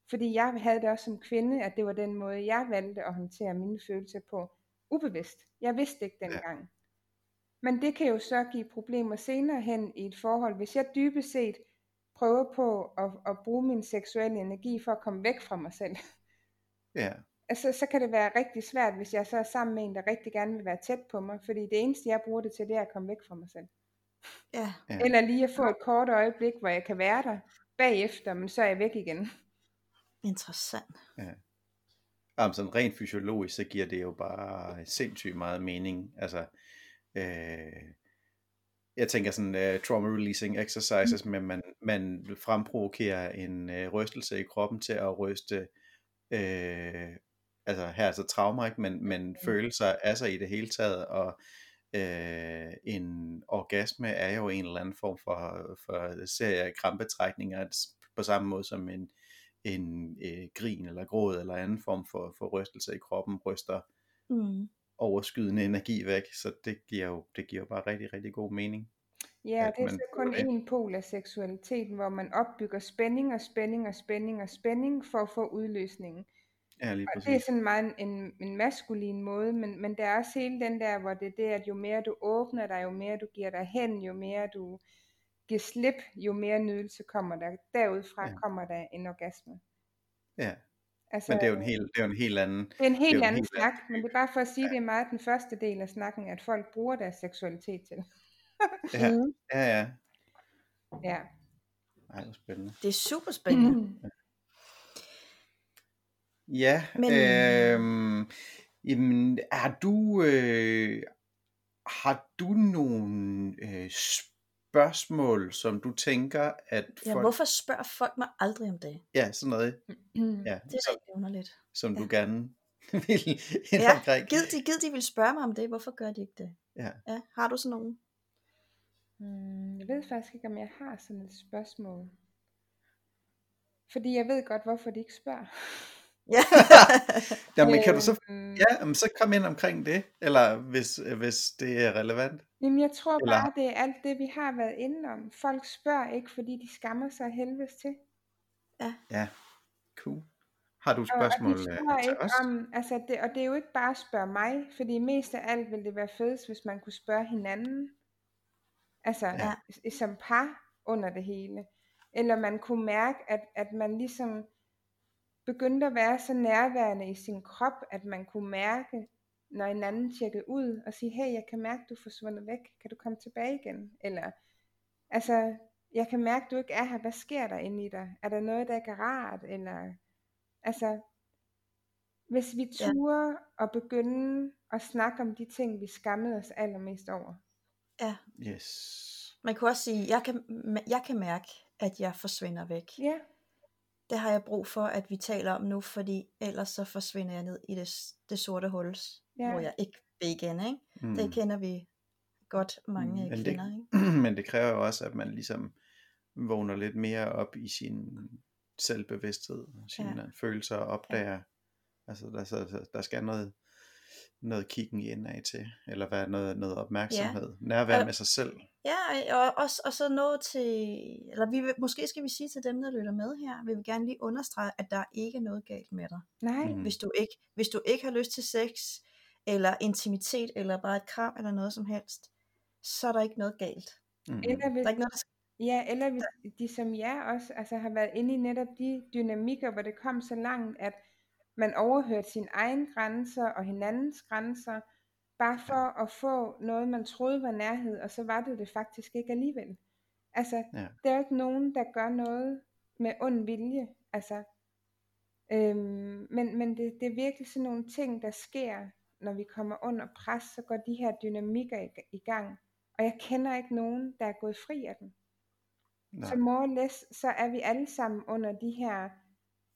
fordi jeg havde det også som kvinde, at det var den måde, jeg valgte at håndtere mine følelser på, ubevidst. Jeg vidste ikke dengang. Ja. Men det kan jo så give problemer senere hen i et forhold, hvis jeg dybest set prøver på at, at bruge min seksuelle energi for at komme væk fra mig selv. Ja. Altså, så kan det være rigtig svært, hvis jeg så er sammen med en, der rigtig gerne vil være tæt på mig, fordi det eneste, jeg bruger det til, det er at komme væk fra mig selv. Ja. Eller lige at få et kort øjeblik, hvor jeg kan være der bagefter, men så er jeg væk igen. Interessant. Ja. Jamen, sådan rent fysiologisk, så giver det jo bare sindssygt meget mening. Altså, øh, jeg tænker sådan uh, trauma releasing exercises, mm. men man, man fremprovokerer en uh, rystelse i kroppen til at ryste, uh, altså her altså traumer, ikke? men, men mm. følelser af sig i det hele taget, og uh, en orgasme er jo en eller anden form for, for serie af krampetrækninger, på samme måde som en, en uh, grin eller gråd eller anden form for, for rystelse i kroppen ryster mm overskydende energi væk, så det giver jo, det giver jo bare rigtig, rigtig god mening. Ja, det er så kun en pol af seksualiteten, hvor man opbygger spænding og spænding og spænding og spænding for at få udløsningen. Ja, lige præcis. Og det er sådan meget en, en maskulin måde, men, men der er også hele den der, hvor det er det, at jo mere du åbner dig, jo mere du giver dig hen, jo mere du giver slip, jo mere nydelse kommer der. Derudfra ja. kommer der en orgasme. Ja, Altså, men det er jo en helt, det er jo en helt anden... Det er en helt anden helt snak, anden. men det er bare for at sige, ja. det er meget den første del af snakken, at folk bruger deres seksualitet til. ja, mm. ja, ja. Ja. Ej, det er spændende. Det er super spændende. ja, men... øh, jamen, har du, øh, har du nogle øh, spørgsmål, som du tænker, at folk... Ja, hvorfor spørger folk mig aldrig om det? Ja, sådan noget. ja, det er rigtig underligt. Som ja. du gerne vil ja, omkring. Gid de, gid de vil spørge mig om det, hvorfor gør de ikke det? Ja. ja har du sådan nogen? Hmm, jeg ved faktisk ikke, om jeg har sådan et spørgsmål. Fordi jeg ved godt, hvorfor de ikke spørger. Ja. Jamen, kan du så, øhm. ja, men så kom ind omkring det, eller hvis, hvis det er relevant. Jamen, jeg tror eller... bare, det er alt det, vi har været inde om. Folk spørger ikke, fordi de skammer sig helvedes til. Ja. Ja, cool. Har du spørgsmål og, og øh, til ikke os? Om, altså det, og det er jo ikke bare at spørge mig, fordi mest af alt vil det være fedest, hvis man kunne spørge hinanden. Altså ja. som par under det hele. Eller man kunne mærke, at, at man ligesom begyndte at være så nærværende i sin krop, at man kunne mærke, når en anden tjekkede ud, og sige, hey, jeg kan mærke, du er forsvundet væk, kan du komme tilbage igen? Eller, altså, jeg kan mærke, du ikke er her, hvad sker der inde i dig? Er der noget, der ikke er rart? Eller, altså, hvis vi turer ja. og begynde at snakke om de ting, vi skammede os allermest over. Ja. Yes. Man kan også sige, jeg kan, jeg kan mærke, at jeg forsvinder væk. Ja det har jeg brug for, at vi taler om nu, fordi ellers så forsvinder jeg ned i det, det sorte hul, ja. hvor jeg ikke vil igen. Ikke? Mm. Det kender vi godt mange mm, men kvinder. Det, ikke? men det kræver jo også, at man ligesom vågner lidt mere op i sin selvbevidsthed, sine ja. følelser og opdager, ja. altså der, der skal noget noget kiggen indad til, eller være noget, noget opmærksomhed, ja. nærvær og, med sig selv. Ja, og, og, og så noget til, eller vi vil, måske skal vi sige til dem, der lytter med her, vi vil gerne lige understrege, at der er ikke noget galt med dig. Nej. Mm. Hvis, du ikke, hvis du ikke har lyst til sex, eller intimitet, eller bare et kram, eller noget som helst, så er der ikke noget galt. Mm. Eller hvis, der er ikke noget, der. Ja, eller hvis de som jer også altså, har været inde i netop de dynamikker, hvor det kom så langt, at man overhørte sine egne grænser og hinandens grænser, bare for at få noget, man troede var nærhed, og så var det det faktisk ikke alligevel. Altså, Ja. der er jo ikke nogen, der gør noget med ond vilje. Altså, øhm, men men det, det er virkelig sådan nogle ting, der sker, når vi kommer under pres, så går de her dynamikker i, i gang. Og jeg kender ikke nogen, der er gået fri af dem. Nej. Så more or less, så er vi alle sammen under de her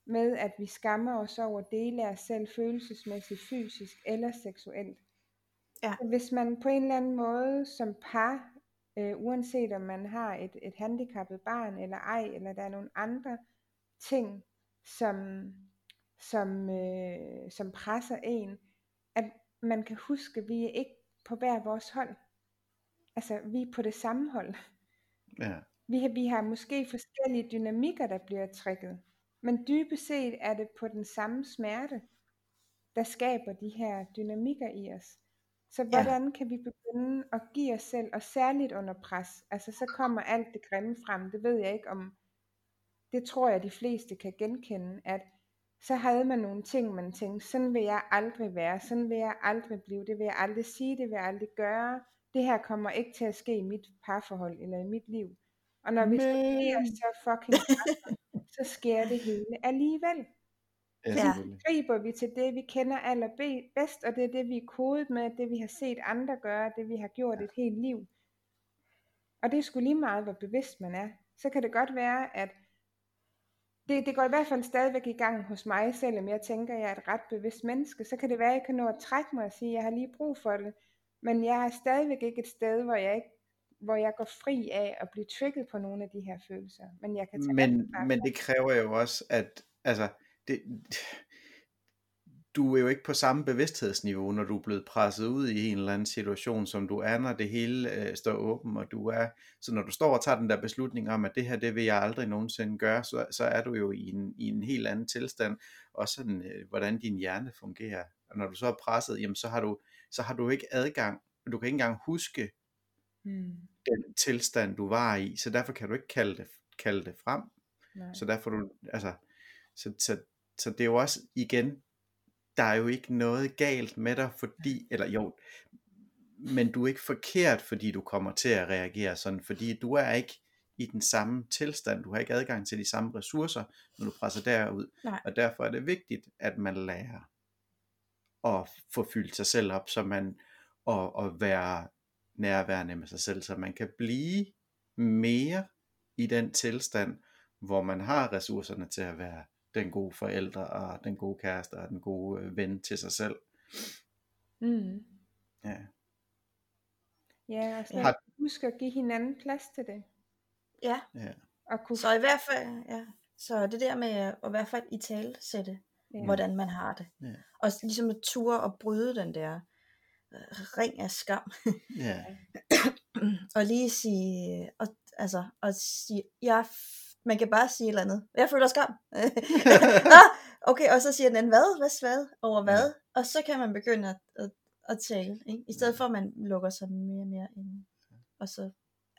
med, at vi skammer os over dele af os selv følelsesmæssigt, fysisk eller seksuelt. Ja. Så hvis man på en eller anden måde som par, øh, uanset om man har et, et handicappet barn eller ej, eller der er nogle andre ting, som, som, øh, som presser en, at man kan huske, at vi er ikke på hver vores hold. Altså, vi er på det samme hold. Ja. Vi har, vi har måske forskellige dynamikker, der bliver trigget. Men dybest set er det på den samme smerte, der skaber de her dynamikker i os. Så hvordan kan vi begynde at give os selv, og særligt under pres, altså så kommer alt det grimme frem, det ved jeg ikke om, det tror jeg de fleste kan genkende, at så havde man nogle ting, man tænkte, sådan vil jeg aldrig være, sådan vil jeg aldrig blive, det vil jeg aldrig sige, det vil jeg aldrig gøre, det her kommer ikke til at ske i mit parforhold eller i mit liv. Og når vi så bliver Men- så fucking så sker det hele alligevel. Ja, Ja. Griber vi til det, vi kender allerbedst, og det er det, vi er kodet med, det vi har set andre gøre, det vi har gjort et helt liv. Og det er sgu lige meget, hvor bevidst man er. Så kan det godt være, at det, det går i hvert fald stadigvæk i gang hos mig, selvom jeg tænker, at jeg er et ret bevidst menneske. Så kan det være, at jeg kan nå at trække mig og sige, at jeg har lige brug for det. Men jeg er stadigvæk ikke et sted, hvor jeg, ikke, hvor jeg går fri af at blive trigget på nogle af de her følelser. Men jeg kan tage Men, men det kræver jo også, at altså, det, du er jo ikke på samme bevidsthedsniveau, når du er blevet presset ud i en eller anden situation, som du er, når det hele øh, står åben, og du er, så når du står og tager den der beslutning om, at det her, det vil jeg aldrig nogensinde gøre, så, så er du jo i en, i en helt anden tilstand, og sådan, øh, hvordan din hjerne fungerer. Og når du så er presset, jamen så har du, så har du ikke adgang, du kan ikke engang huske Mm, den tilstand, du var i, så derfor kan du ikke kalde det, kalde det frem. nej. Så derfor du, altså, så, så, så det er jo også igen, der er jo ikke noget galt med dig, fordi, eller jo, men du er ikke forkert, fordi du kommer til at reagere sådan, fordi du er ikke i den samme tilstand, du har ikke adgang til de samme ressourcer, når du presser derud, Nej. og derfor er det vigtigt, at man lærer at få fyldt sig selv op, så man, og, og være nærværende med sig selv, så man kan blive mere i den tilstand, hvor man har ressourcerne til at være den gode forældre, og den gode kæreste, og den gode øh, ven til sig selv. Mm. Ja. Ja, og så Har- husk at give hinanden plads til det. Ja, Ja. Og kunne så i hvert fald, ja. Så det der med at i hvert fald i tale sætte, ja. hvordan man har det. Ja. Og ligesom at ture og bryde den der ring af skam. Ja. og lige sige, og, altså, og sige, jeg, man kan bare sige et eller andet. Jeg føler skam. ah, okay, og så siger den anden, hvad, hvad, hvad, over hvad? Ja. Og så kan man begynde at, at, at tale, ikke? i stedet for at man lukker sig mere og mere ind, og så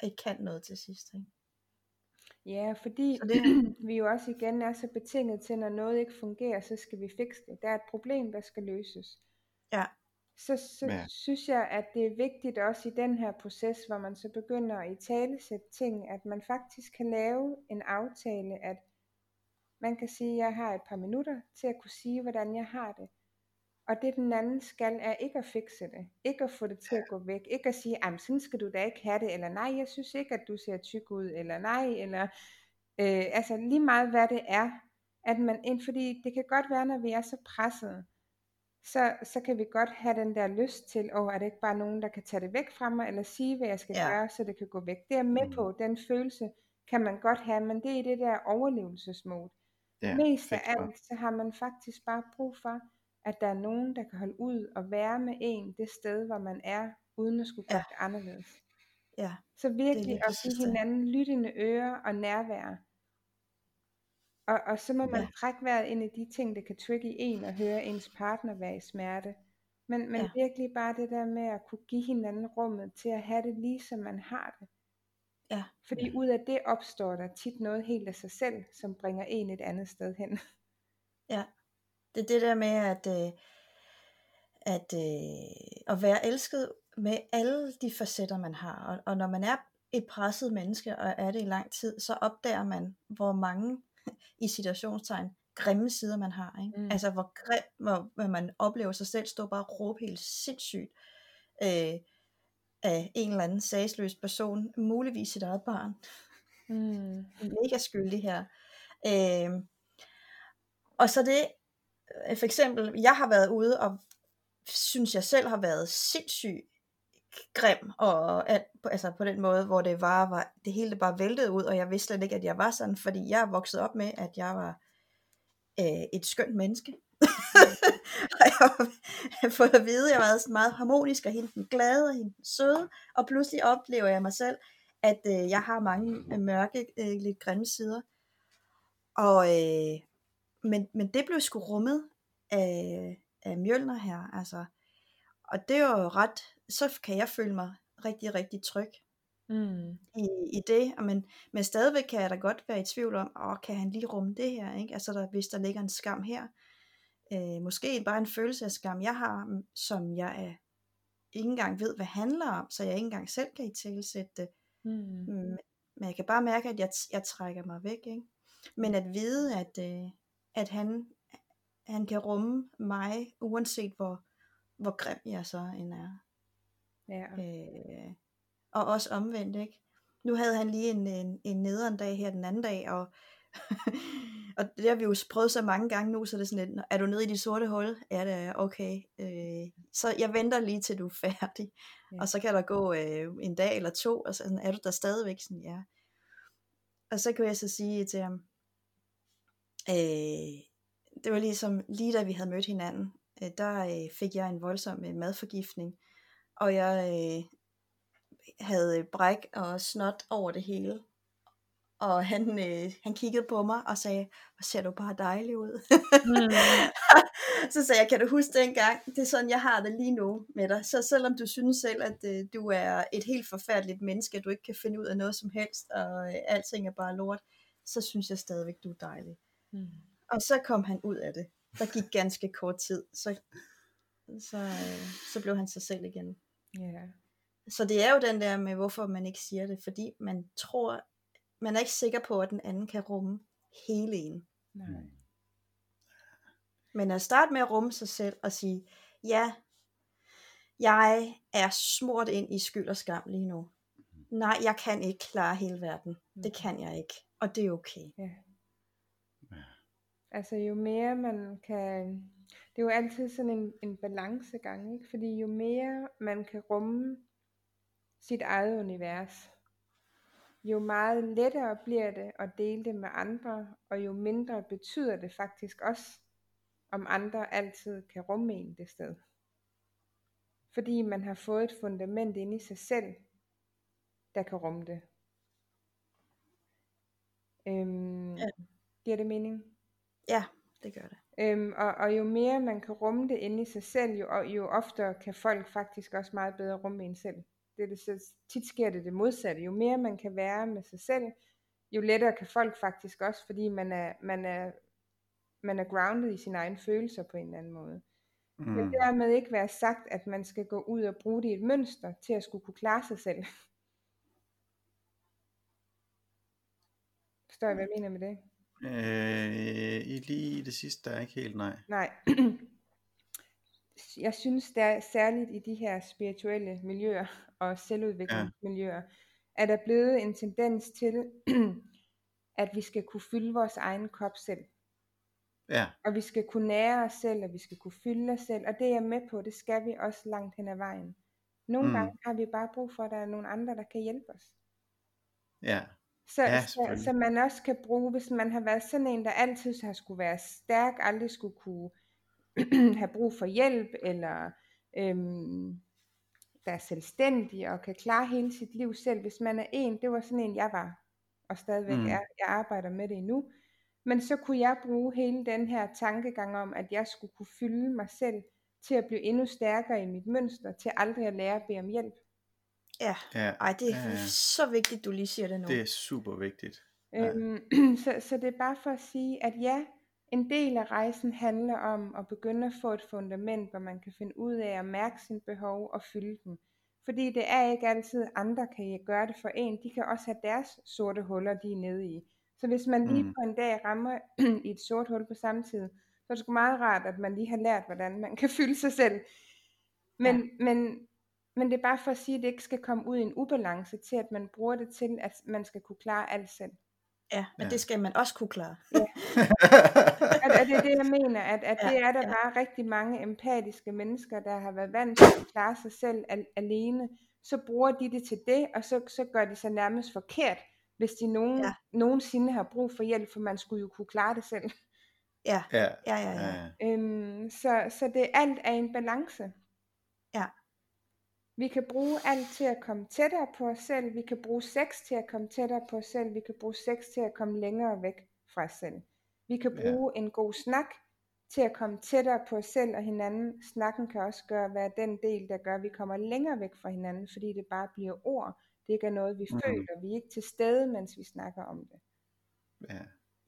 ikke kan noget til sidst. Ikke? Ja, fordi Så det- vi jo også igen er så betinget til, når noget ikke fungerer, så skal vi fikse det. Der er et problem, der skal løses. Ja. Så, så Ja. synes jeg, at det er vigtigt også i den her proces, hvor man så begynder at i tale sætte ting, at man faktisk kan lave en aftale, at man kan sige, at jeg har et par minutter til at kunne sige, hvordan jeg har det. Og det den anden skal, er ikke at fikse det. Ikke at få det til at gå væk. Ikke at sige, "Ej, men sådan skal du da ikke have det. Eller nej, jeg synes ikke, at du ser tyk ud. Eller nej, eller øh, altså lige meget hvad det er. At man, fordi det kan godt være, når vi er så presset, så, så kan vi godt have den der lyst til, åh, er det ikke bare nogen, der kan tage det væk fra mig, eller sige, hvad jeg skal Ja. gøre, så det kan gå væk. Det er med Mm. på, den følelse kan man godt have, men det er i det der overlevelsesmode. ja. Mest af alt, så har man faktisk bare brug for, at der er nogen, der kan holde ud og være med en det sted, hvor man er, uden at skulle gøre Ja. det anderledes. Ja, Så virkelig lige at give det. hinanden lyttende ører og nærvær. Og, og så må man Ja. trække vejret ind i de ting, der kan trigge i en og høre ens partner være i smerte. Men, men Ja. virkelig bare det der med at kunne give hinanden rummet til at have det lige som man har det. Ja. Fordi ud af det opstår der tit noget helt af sig selv, som bringer en et andet sted hen. ja. Det er det der med, at, øh, at, øh, at være elsket med alle de facetter, man har. Og, og når man er et presset menneske, og er det i lang tid, så opdager man, hvor mange i situationstegn grimme sider man har. Ikke? Mm. Altså hvor grim, hvor, hvor man oplever sig selv stå bare og råbe helt sindssygt øh, af en eller anden sagsløs person, muligvis sit eget barn. Mm. Mega skyldig her. Øh, og så det, øh, for eksempel, jeg har været ude og synes jeg selv har været sindssygt grim, og at, altså på den måde, hvor det var, var det hele bare væltede ud, og jeg vidste slet ikke, at jeg var sådan, fordi jeg voksede op med, at jeg var øh, et skønt menneske. og jeg har fået at vide, at jeg har været sådan meget harmonisk, og hende den glade, og hende den søde, og pludselig oplever jeg mig selv, at øh, jeg har mange øh, mørke, øh, lidt grimme sider. Og, øh, men, men det blev sgu rummet af, af Mjølner her, altså. Og det er jo ret, så kan jeg føle mig rigtig, rigtig tryg mm. i, i det. Men, men stadigvæk kan jeg da godt være i tvivl om, åh, kan han lige rumme det her? Ikke? Altså der, hvis der ligger en skam her. Øh, måske bare en følelse af skam, jeg har, som jeg er, ikke engang ved, hvad handler om, så jeg ikke engang selv kan i tilsætte det. Mm. mm. Men jeg kan bare mærke, at jeg, jeg trækker mig væk. Ikke? Men at vide, at, øh, at han, han kan rumme mig, uanset hvor, hvor grim jeg så end er. Ja. Øh, og også omvendt, ikke? Nu havde han lige en, en, en nederen dag her den anden dag, og, og det har vi jo prøvet så mange gange nu, så det er sådan lidt, er du nede i de sorte hul? Ja, det er okay. Øh, så jeg venter lige til du er færdig. Ja. Og så kan der gå øh, en dag eller to, og så sådan, er du der stadigvæk? Sådan, ja. Og så kunne jeg så sige til ham, øh, det var ligesom lige da vi havde mødt hinanden, øh, der øh, fik jeg en voldsom øh, madforgiftning, og jeg øh, havde bræk og snot over det hele. Og han, øh, han kiggede på mig og sagde, hvor ser du bare dejlig ud. Mm. så sagde jeg, kan du huske dengang, det er sådan, jeg har det lige nu med dig. Så selvom du synes selv, at øh, du er et helt forfærdeligt menneske, at du ikke kan finde ud af noget som helst, og øh, alting er bare lort, så synes jeg stadigvæk, du er dejlig. Mm. Og så kom han ud af det. Der gik ganske kort tid, så, så, øh, så blev han sig selv igen. Yeah. Så det er jo den der med, hvorfor man ikke siger det, fordi man tror, man er ikke sikker på, at den anden kan rumme hele en. Nej. Men at starte med at rumme sig selv og sige, ja, jeg er smurt ind i skyld og skam lige nu. Nej, jeg kan ikke klare hele verden. Det kan jeg ikke. Og det er okay. Ja. Altså jo mere man kan, det er jo altid sådan en, en balancegang, ikke? fordi jo mere man kan rumme sit eget univers, jo meget lettere bliver det at dele det med andre, og jo mindre betyder det faktisk også, om andre altid kan rumme en det sted. Fordi man har fået et fundament inde i sig selv, der kan rumme det. Øhm, ja. Giver det mening? Ja, det gør det. Øhm, og, og jo mere man kan rumme det inde i sig selv, jo, jo oftere kan folk faktisk også meget bedre rumme en selv. Det, det, så tit sker det det modsatte. Jo mere man kan være med sig selv, jo lettere kan folk faktisk også, fordi man er, man er, man er grounded i sine egne følelser på en eller anden måde. Mm. Men dermed ikke være sagt, at man skal gå ud og bruge det i et mønster til at skulle kunne klare sig selv. Forstår jeg, hvad jeg mener med det? Øh, i lige det sidste, der er ikke helt nej. Nej. Jeg synes, der er særligt i de her spirituelle miljøer og selvudviklingsmiljøer, ja. er der blevet en tendens til, at vi skal kunne fylde vores egen kop selv. Ja. Og vi skal kunne nære os selv, og vi skal kunne fylde os selv, og det er jeg med på, det skal vi også langt hen ad vejen. Nogle mm. gange har vi bare brug for, at der er nogle andre, der kan hjælpe os. Ja. Så, ja, så, så man også kan bruge, hvis man har været sådan en, der altid har skulle være stærk, aldrig skulle kunne have brug for hjælp, eller øhm, der er selvstændig og kan klare hele sit liv selv. Hvis man er en, det var sådan en, jeg var, og stadigvæk mm. er. Jeg arbejder med det endnu. Men så kunne jeg bruge hele den her tankegang om, at jeg skulle kunne fylde mig selv til at blive endnu stærkere i mit mønster, til aldrig at lære at bede om hjælp. Ja, ja. Ej, det er ja, ja. så vigtigt, du lige siger det nu. Det er super vigtigt. Øhm, så, så det er bare for at sige, at ja, en del af rejsen handler om at begynde at få et fundament, hvor man kan finde ud af at mærke sine behov og fylde dem. Fordi det er ikke altid, andre kan gøre det for en. De kan også have deres sorte huller, de er nede i. Så hvis man lige Mm. på en dag rammer i et sort hul på samme tid, så er det sgu meget rart, at man lige har lært, hvordan man kan fylde sig selv. Men, ja. men, men det er bare for at sige, at det ikke skal komme ud i en ubalance til, at man bruger det til, at man skal kunne klare alt selv. Ja, men Ja. det skal man også kunne klare. Og og det er det, jeg mener, at, at Ja, det er der ja. bare rigtig mange empatiske mennesker, der har været vant til at klare sig selv al- alene. Så bruger de det til det, og så, så gør de sig nærmest forkert, hvis de nogen, Ja. ja. nogensinde har brug for hjælp, for man skulle jo kunne klare det selv. Ja, ja, ja, ja, ja. ja. Øhm, så, så det alt er en balance. Ja. Vi kan bruge alt til at komme tættere på os selv. Vi kan bruge sex til at komme tættere på os selv. Vi kan bruge sex til at komme længere væk fra os selv. Vi kan Ja. bruge en god snak til at komme tættere på os selv og hinanden. Snakken kan også gøre, være den del, der gør, at vi kommer længere væk fra hinanden, fordi det bare bliver ord. Det ikke er noget, vi Mhm. føler. Vi er ikke til stede, mens vi snakker om det. ja.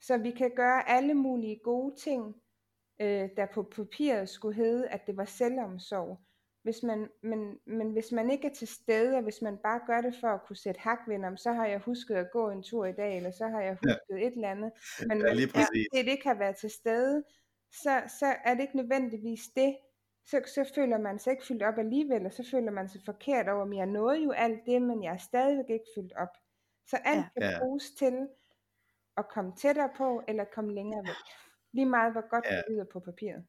Så vi kan gøre alle mulige gode ting, øh, der på papiret skulle hedde, at det var selvomsorg. Hvis man, men, men hvis man ikke er til stede, og hvis man bare gør det for at kunne sætte hak ved, om, så har jeg husket at gå en tur i dag, eller så har jeg Ja. husket et eller andet. Men Ja, hvis lige præcis. det ikke har været til stede, så, så er det ikke nødvendigvis det. Så, så føler man sig ikke fyldt op alligevel, og så føler man sig forkert over, at jeg nåede jo alt det, men jeg er stadigvæk ikke fyldt op. Så alt Ja. kan Ja. bruges til at komme tættere på, eller komme længere væk. Lige meget, hvor godt Ja. det lyder på papiret.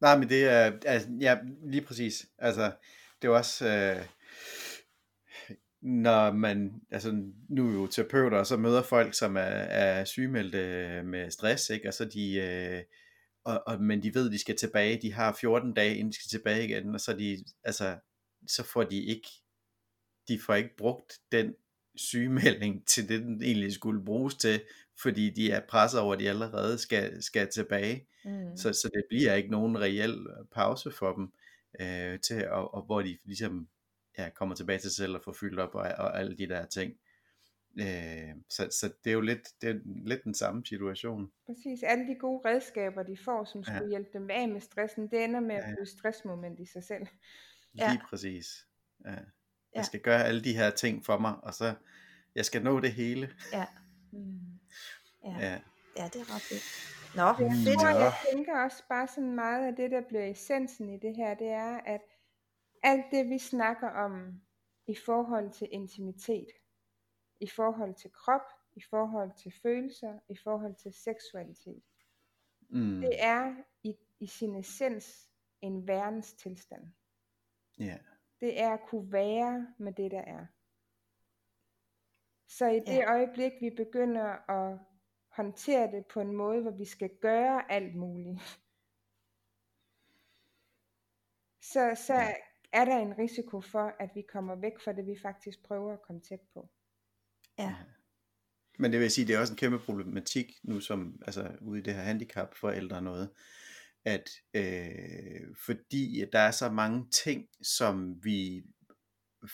Nej, men det er, altså, ja, lige præcis. Altså, det er også, øh, når man, altså nu er jo terapeuter, og så møder folk, som er, er sygemeldte med stress, ikke? og så de, øh, og, og, men de ved, de skal tilbage, de har 14 dage, inden de skal tilbage igen, og så de, altså, så får de ikke, de får ikke brugt den sygemelding til det, den egentlig skulle bruges til, fordi de er presset over, at de allerede skal, skal tilbage. Mm. Så, så det bliver ikke nogen reel pause for dem, øh, til, og, og hvor de ligesom ja, kommer tilbage til sig selv og får fyldt op og, og alle de der ting. Øh, så, så det er jo lidt, det er lidt den samme situation. Præcis. Alle de gode redskaber, de får, som skulle Ja. hjælpe dem af med stressen, det ender med at Ja. blive et stressmoment i sig selv. Lige Ja. præcis. Ja. Ja. Jeg skal gøre alle de her ting for mig, og så jeg skal nå det hele. Ja, Mm. Ja. Ja. ja, det er ret fedt. Nå, Jeg fedt. tror, Nå. jeg tænker også bare sådan meget af det, der bliver essensen i det her, det er, at alt det, vi snakker om i forhold til intimitet, i forhold til krop, i forhold til følelser, i forhold til seksualitet, Mm. det er i, i sin essens en værens tilstand. Ja. Det er at kunne være med det, der er. Så i det Ja. øjeblik, vi begynder at håndtere det på en måde, hvor vi skal gøre alt muligt, så, så Ja. er der en risiko for, at vi kommer væk fra det, vi faktisk prøver at komme tæt på. Ja, Men det vil sige, det er også en kæmpe problematik nu, som altså ude i det her handicap for ældre noget, at øh, fordi at der er så mange ting, som vi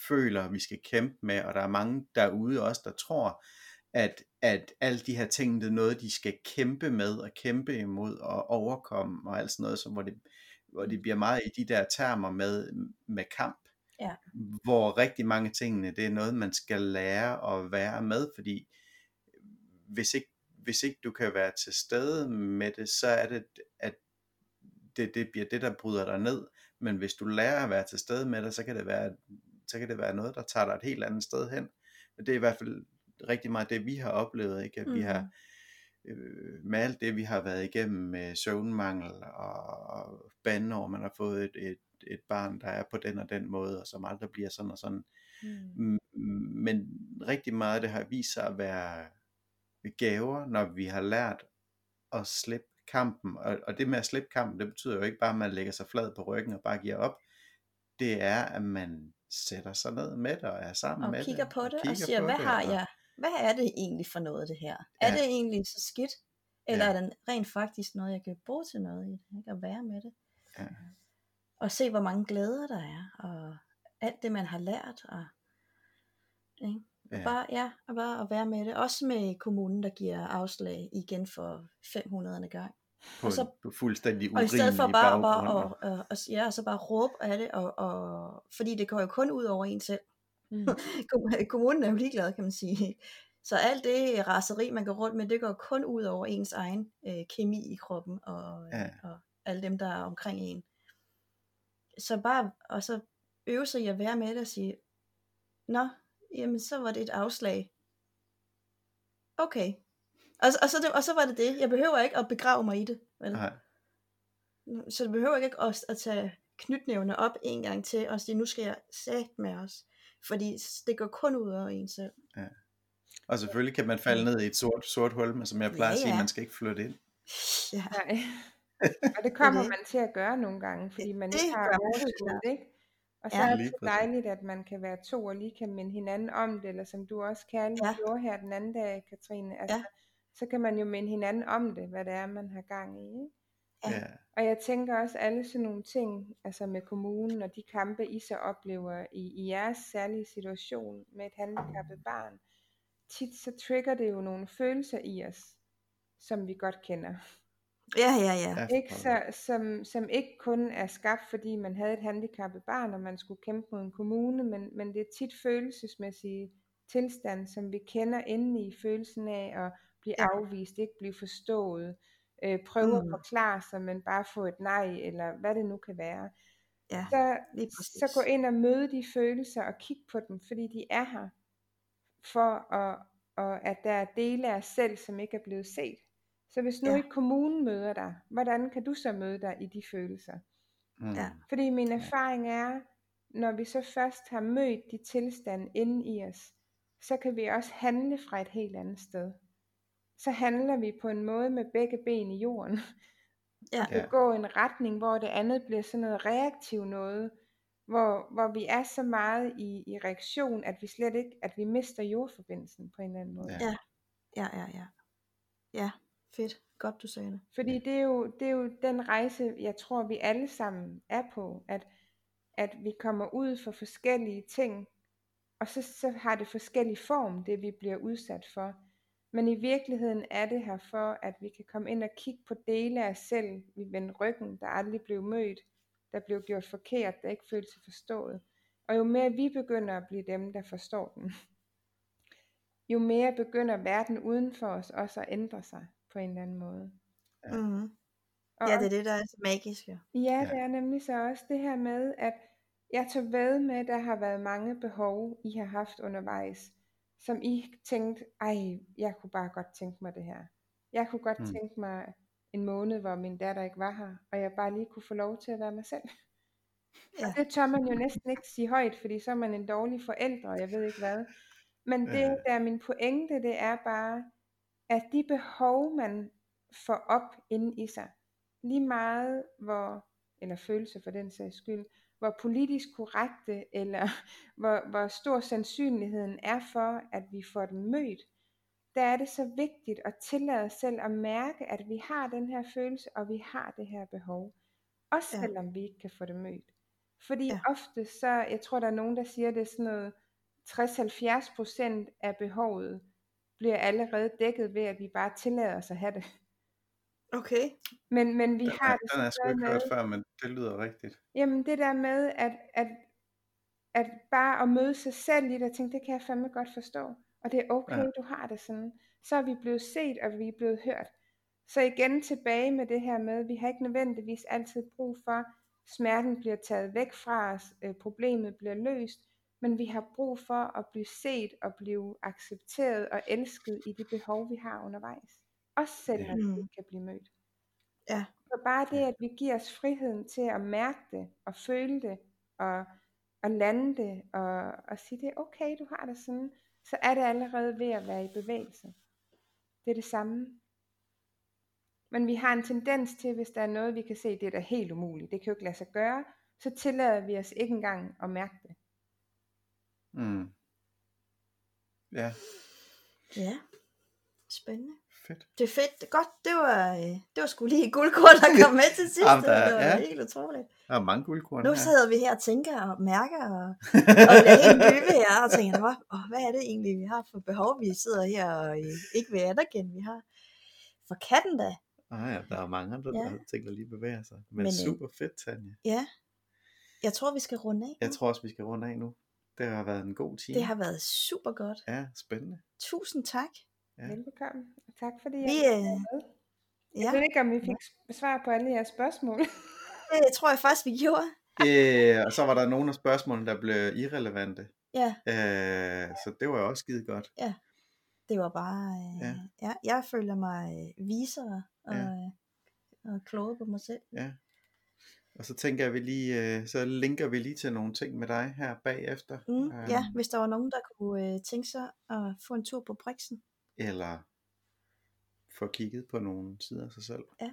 føler, vi skal kæmpe med, og der er mange derude også, der tror, at, at alle de her ting, det er noget, de skal kæmpe med, og kæmpe imod, og overkomme, og alt sådan noget, så hvor det, hvor det bliver meget i de der termer med, med kamp, Ja. hvor rigtig mange tingene, det er noget, man skal lære at være med, fordi hvis ikke, hvis ikke du kan være til stede med det, så er det, at det, det bliver det, der bryder dig ned. Men hvis du lærer at være til stede med det, så kan det være, så kan det være noget, der tager dig et helt andet sted hen. Men det er i hvert fald rigtig meget det, vi har oplevet, ikke? at vi har øh, med alt det, vi har været igennem med søvnmangel og bandeår, man har fået et, et, et barn, der er på den og den måde, og som aldrig bliver sådan og sådan. Mm. Men rigtig meget af det har vist sig at være gaver, når vi har lært at slippe kampen. Og, og det med at slippe kampen, det betyder jo ikke bare, at man lægger sig flad på ryggen og bare giver op. Det er, at man sætter sig ned med det og er sammen og med kigger det. på det og kigger siger, på hvad det, har og- jeg, hvad er det egentlig for noget det her? Er Ja. det egentlig så skidt? Eller Ja. er det rent faktisk noget, jeg kan bruge til noget i det? Ikke? At være med det. Ja. Og se, hvor mange glæder der er, og alt det, man har lært. Og, ikke? Ja. Bare, ja, og bare at være med det. Også med kommunen, der giver afslag igen for 500. gang. På, og så, på fuldstændig Og i stedet for bare, bare og, og, og, ja, så bare råbe af det, og, og, fordi det går jo kun ud over en selv. Mm. kommunen er jo ligeglad, kan man sige. Så alt det raseri, man går rundt med, det går kun ud over ens egen øh, kemi i kroppen, og, ja. og alle dem, der er omkring en. Så bare, og så øve sig i at være med det og sige, nå, jamen så var det et afslag. Okay. Og, og, så, det, og så var det det. Jeg behøver ikke at begrave mig i det. Vel? Nej. Så det behøver ikke at, at tage knytnævne op en gang til, og sige, nu skal jeg sætte med os. Fordi det går kun ud over en selv. Ja. Og selvfølgelig kan man falde ned i et sort, sort hul, men som jeg plejer ja, ja. at sige, man skal ikke flytte ind. Ja. Nej. og det kommer det. man til at gøre nogle gange, fordi man det ikke har overskud, ikke? Og så ja. er det så dejligt, at man kan være to og lige kan minde hinanden om det, eller som du også kærligt ja. gjorde her den anden dag, Katrine. Altså, ja. Så kan man jo minde hinanden om det, hvad det er, man har gang i. Ikke? Ja. Og jeg tænker også alle sådan nogle ting, altså med kommunen og de kampe, I så oplever i, i jeres særlige situation med et handicappet barn, tit så trigger det jo nogle følelser i os, som vi godt kender. Ja, ja, ja. Ikke? Så, som, som ikke kun er skabt, fordi man havde et handicappet barn, og man skulle kæmpe mod en kommune, men, men det er tit følelsesmæssige tilstand, som vi kender inde i følelsen af at blive ja. afvist, ikke blive forstået, øh, prøve mm. at forklare sig, men bare få et nej, eller hvad det nu kan være. Ja, så, så gå ind og møde de følelser og kigge på dem, fordi de er her, for at, og at der er dele af os selv, som ikke er blevet set. Så hvis nu ja. ikke kommunen møder dig, hvordan kan du så møde dig i de følelser? Mm. Ja. Fordi min erfaring er, når vi så først har mødt de tilstande inde i os, så kan vi også handle fra et helt andet sted. Så handler vi på en måde med begge ben i jorden. Ja. Det går en retning, hvor det andet bliver sådan noget reaktivt noget, hvor, hvor vi er så meget i, i reaktion, at vi slet ikke, at vi mister jordforbindelsen på en eller anden måde. Ja, ja, ja, ja. Ja, fedt. Godt du sagde det. Fordi det er, jo, det er jo den rejse, jeg tror vi alle sammen er på, at, at vi kommer ud for forskellige ting, og så, så har det forskellig form, det vi bliver udsat for. Men i virkeligheden er det her for, at vi kan komme ind og kigge på dele af os selv, vi vender ryggen, der aldrig blev mødt, der blev gjort forkert, der ikke følte sig forstået. Og jo mere vi begynder at blive dem, der forstår den, jo mere begynder verden uden for os også at ændre sig på en eller anden måde. Ja. Mm-hmm. Og ja, det er det, der er så magisk. Ja. ja, det er nemlig så også det her med, at jeg tager ved med, at der har været mange behov, I har haft undervejs, som I tænkte, ej, jeg kunne bare godt tænke mig det her. Jeg kunne godt mm. tænke mig en måned, hvor min datter ikke var her, og jeg bare lige kunne få lov til at være mig selv. Ja. Og det tør man jo næsten ikke sige højt, fordi så er man en dårlig forælder, og jeg ved ikke hvad. Men det, der er min pointe, det er bare, at de behov, man får op inde i sig, lige meget hvor, eller følelse for den sags skyld, hvor politisk korrekte, eller hvor, hvor stor sandsynligheden er for, at vi får dem mødt, der er det så vigtigt at tillade os selv at mærke, at vi har den her følelse, og vi har det her behov. Også ja. selvom vi ikke kan få det mødt. Fordi ja. ofte så, jeg tror der er nogen, der siger, det er sådan noget 60-70% af behovet bliver allerede dækket ved, at vi bare tillader os at have det. Okay. Men, men vi den, har det den er sgu ikke hørt før, men det lyder rigtigt. Jamen det der med, at, at, at bare at møde sig selv i det, og tænke, det kan jeg fandme godt forstå. Og det er okay, ja. du har det sådan. Så er vi blevet set, og vi er blevet hørt. Så igen tilbage med det her med, at vi har ikke nødvendigvis altid brug for, at smerten bliver taget væk fra os, øh, problemet bliver løst, men vi har brug for at blive set og blive accepteret og elsket i de behov, vi har undervejs. Også selvom ja. vi ikke kan blive mødt. Ja. Så bare det, at vi giver os friheden til at mærke det, og føle det, og, og lande det, og, og sige, det er okay, du har det sådan, så er det allerede ved at være i bevægelse. Det er det samme. Men vi har en tendens til, hvis der er noget, vi kan se, det er da helt umuligt, det kan jo ikke lade sig gøre, så tillader vi os ikke engang at mærke det. Mm. Ja. Ja. Spændende. Fedt. Det er fedt. Det er godt. Det var, øh, det var sgu lige guldkorn, der kom med til sidst. Jamen, der er- det var ja. helt utroligt. Der er mange guldkorn Nu sidder vi her og tænker og mærker og, og bliver helt dybe her og tænker, hvad, åh, hvad er det egentlig, vi har for behov, vi sidder her og øh, ikke vil anerkende, vi har. For katten da. Ah, ja, der er mange andre, der Ja. har ting, der lige bevæger sig. Men, Men, øh, super fedt, Tanja. Ja. Jeg tror, vi skal runde af. Jeg nu. tror også, vi skal runde af nu. Det har været en god time. Det har været super godt. Ja, spændende. Tusind tak. Ja. Velbekomme. Og tak fordi jeg Vi, øh, med. Ja, Jeg ved ikke, om vi fik svar på alle jeres spørgsmål. det tror jeg faktisk, vi gjorde. Øh, og så var der nogle af spørgsmålene, der blev irrelevante. Ja, Øh, så det var jo også skide godt. det var bare... Øh, Ja. ja. ja. jeg føler mig øh, visere og, Ja. ja. og klogere på mig selv. Ja. Og så tænker jeg, vi lige, øh, så linker vi lige til nogle ting med dig her bagefter. Mm, Øh, ja, hvis der var nogen, der kunne øh, tænke sig at få en tur på Brixen. Eller få kigget på nogle sider af sig selv. Ja.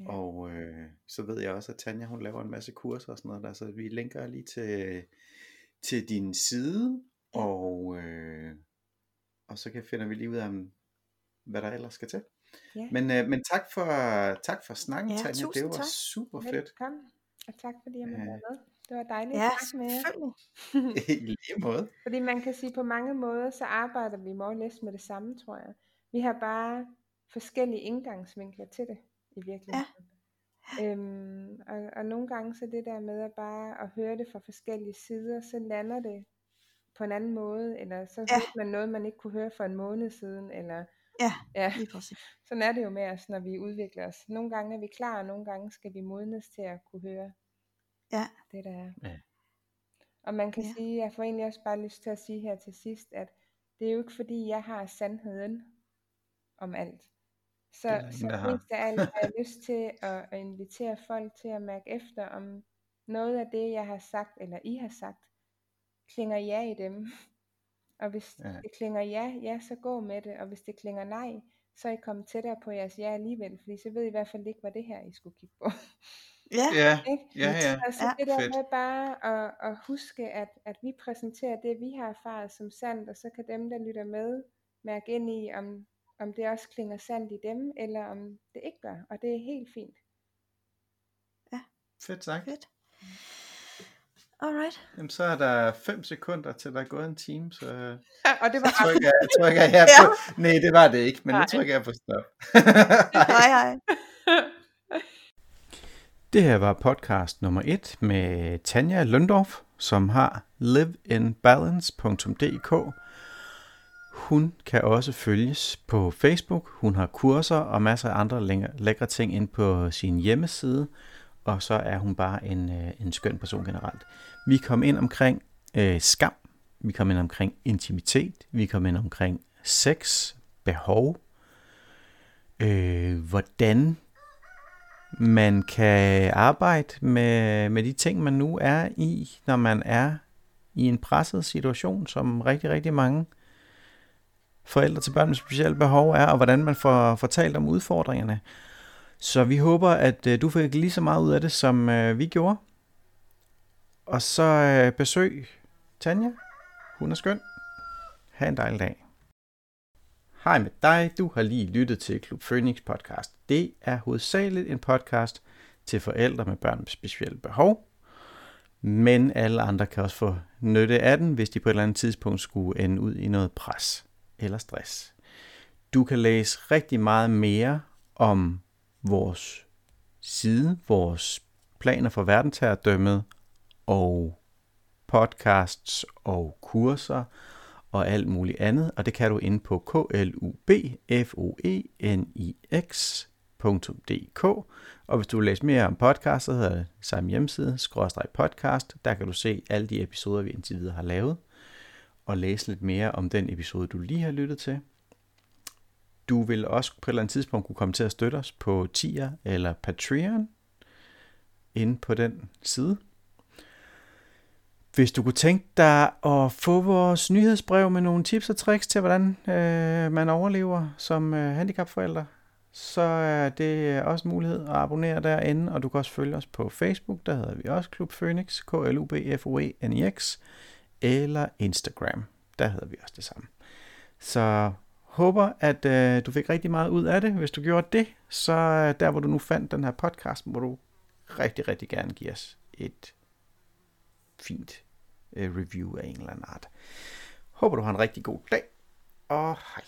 Ja. Og øh, så ved jeg også, at Tanja hun laver en masse kurser og sådan noget der, så vi linker lige til, til din side, Ja. og, øh, og så kan, finder vi lige ud af, om, hvad der ellers skal til. Ja. Men, øh, men tak for, tak for snakken, Ja, Tanja. Det var tak. super fedt. Velbekomme. Og tak fordi jeg måtte Ja. være med. Det var dejligt Ja, at med jer. I lige måde. Fordi man kan sige, på mange måder, så arbejder vi or less med det samme, tror jeg. Vi har bare forskellige indgangsvinkler til det, i virkeligheden. Ja. Øhm, og, og nogle gange så det der med at bare at høre det fra forskellige sider, så lander det på en anden måde, eller så Ja. ja. man noget, man ikke kunne høre for en måned siden, eller Ja, ja, lige præcis. sådan er det jo med os, når vi udvikler os. Nogle gange er vi klar, og nogle gange skal vi modnes til at kunne høre Ja. det, der er. Ja. Og man kan Ja. sige, jeg får egentlig også bare lyst til at sige her til sidst, at det er jo ikke fordi, jeg har sandheden om alt. Så, Det er så der har. mest af alt har jeg lyst til at, at invitere folk til at mærke efter, om noget af det, jeg har sagt, eller I har sagt, klinger ja i dem. Og hvis ja. det klinger ja, ja, så gå med det. Og hvis det klinger nej, så er I kommet tættere på jeres ja alligevel, fordi så ved I i hvert fald ikke, hvad det her, I skulle kigge på. Ja, Ja, Ikke? ja, ja. Altså Ja. det der Fedt. med bare at, at huske, at, at vi præsenterer det, vi har erfaret som sandt, og så kan dem, der lytter med, mærke ind i, om, om det også klinger sandt i dem, eller om det ikke gør. Og det er helt fint. Fedt sagt. fedt. Alright. Jamen, så er der 5 sekunder til der er gået en time, så og det var så trykker jeg, trykker jeg Ja. på. Nej, det var det ikke, men nu Nej. trykker jeg på stop. Hej hej. Det her var podcast nummer 1 med Tanja Lundorf, som har liveinbalance.dk. Hun kan også følges på Facebook. Hun har kurser og masser af andre lækre ting ind på sin hjemmeside. Og så er hun bare en, øh, en skøn person generelt. Vi kom ind omkring øh, skam. Vi kom ind omkring intimitet. Vi kom ind omkring sex, behov. Øh, hvordan man kan arbejde med, med de ting, man nu er i, når man er i en presset situation, som rigtig, rigtig mange forældre til børn med specielle behov er, og hvordan man får fortalt om udfordringerne. Så vi håber, at øh, du fik lige så meget ud af det, som øh, vi gjorde. Og så øh, besøg Tanja. Hun er skøn. Ha' en dejlig dag. Hej med dig, du har lige lyttet til Klub Phoenix podcast. Det er hovedsageligt en podcast til forældre med børn med specielle behov, men alle andre kan også få nytte af den, hvis de på et eller andet tidspunkt skulle ende ud i noget pres eller stress. Du kan læse rigtig meget mere om vores side, vores planer for verdensherredømmet og podcasts og kurser og alt muligt andet, og det kan du inde på klubfoenix.dk. E og hvis du vil læse mere om podcast, så hedder det samme hjemmeside, skråstreg podcast. Der kan du se alle de episoder, vi indtil videre har lavet, og læse lidt mere om den episode, du lige har lyttet til. Du vil også på et eller andet tidspunkt kunne komme til at støtte os på Tier eller Patreon inde på den side. Hvis du kunne tænke dig at få vores nyhedsbrev med nogle tips og tricks til, hvordan øh, man overlever som øh, handicapforældre, så er det øh, også en mulighed at abonnere derinde, og du kan også følge os på Facebook, der hedder vi også Klub Phoenix, k l u b f o e n i x eller Instagram, der hedder vi også det samme. Så håber, at øh, du fik rigtig meget ud af det. Hvis du gjorde det, så øh, der, hvor du nu fandt den her podcast, må du rigtig, rigtig gerne give os et fint Øh, review af en eller anden art. Håber du har en rigtig god dag, og hej.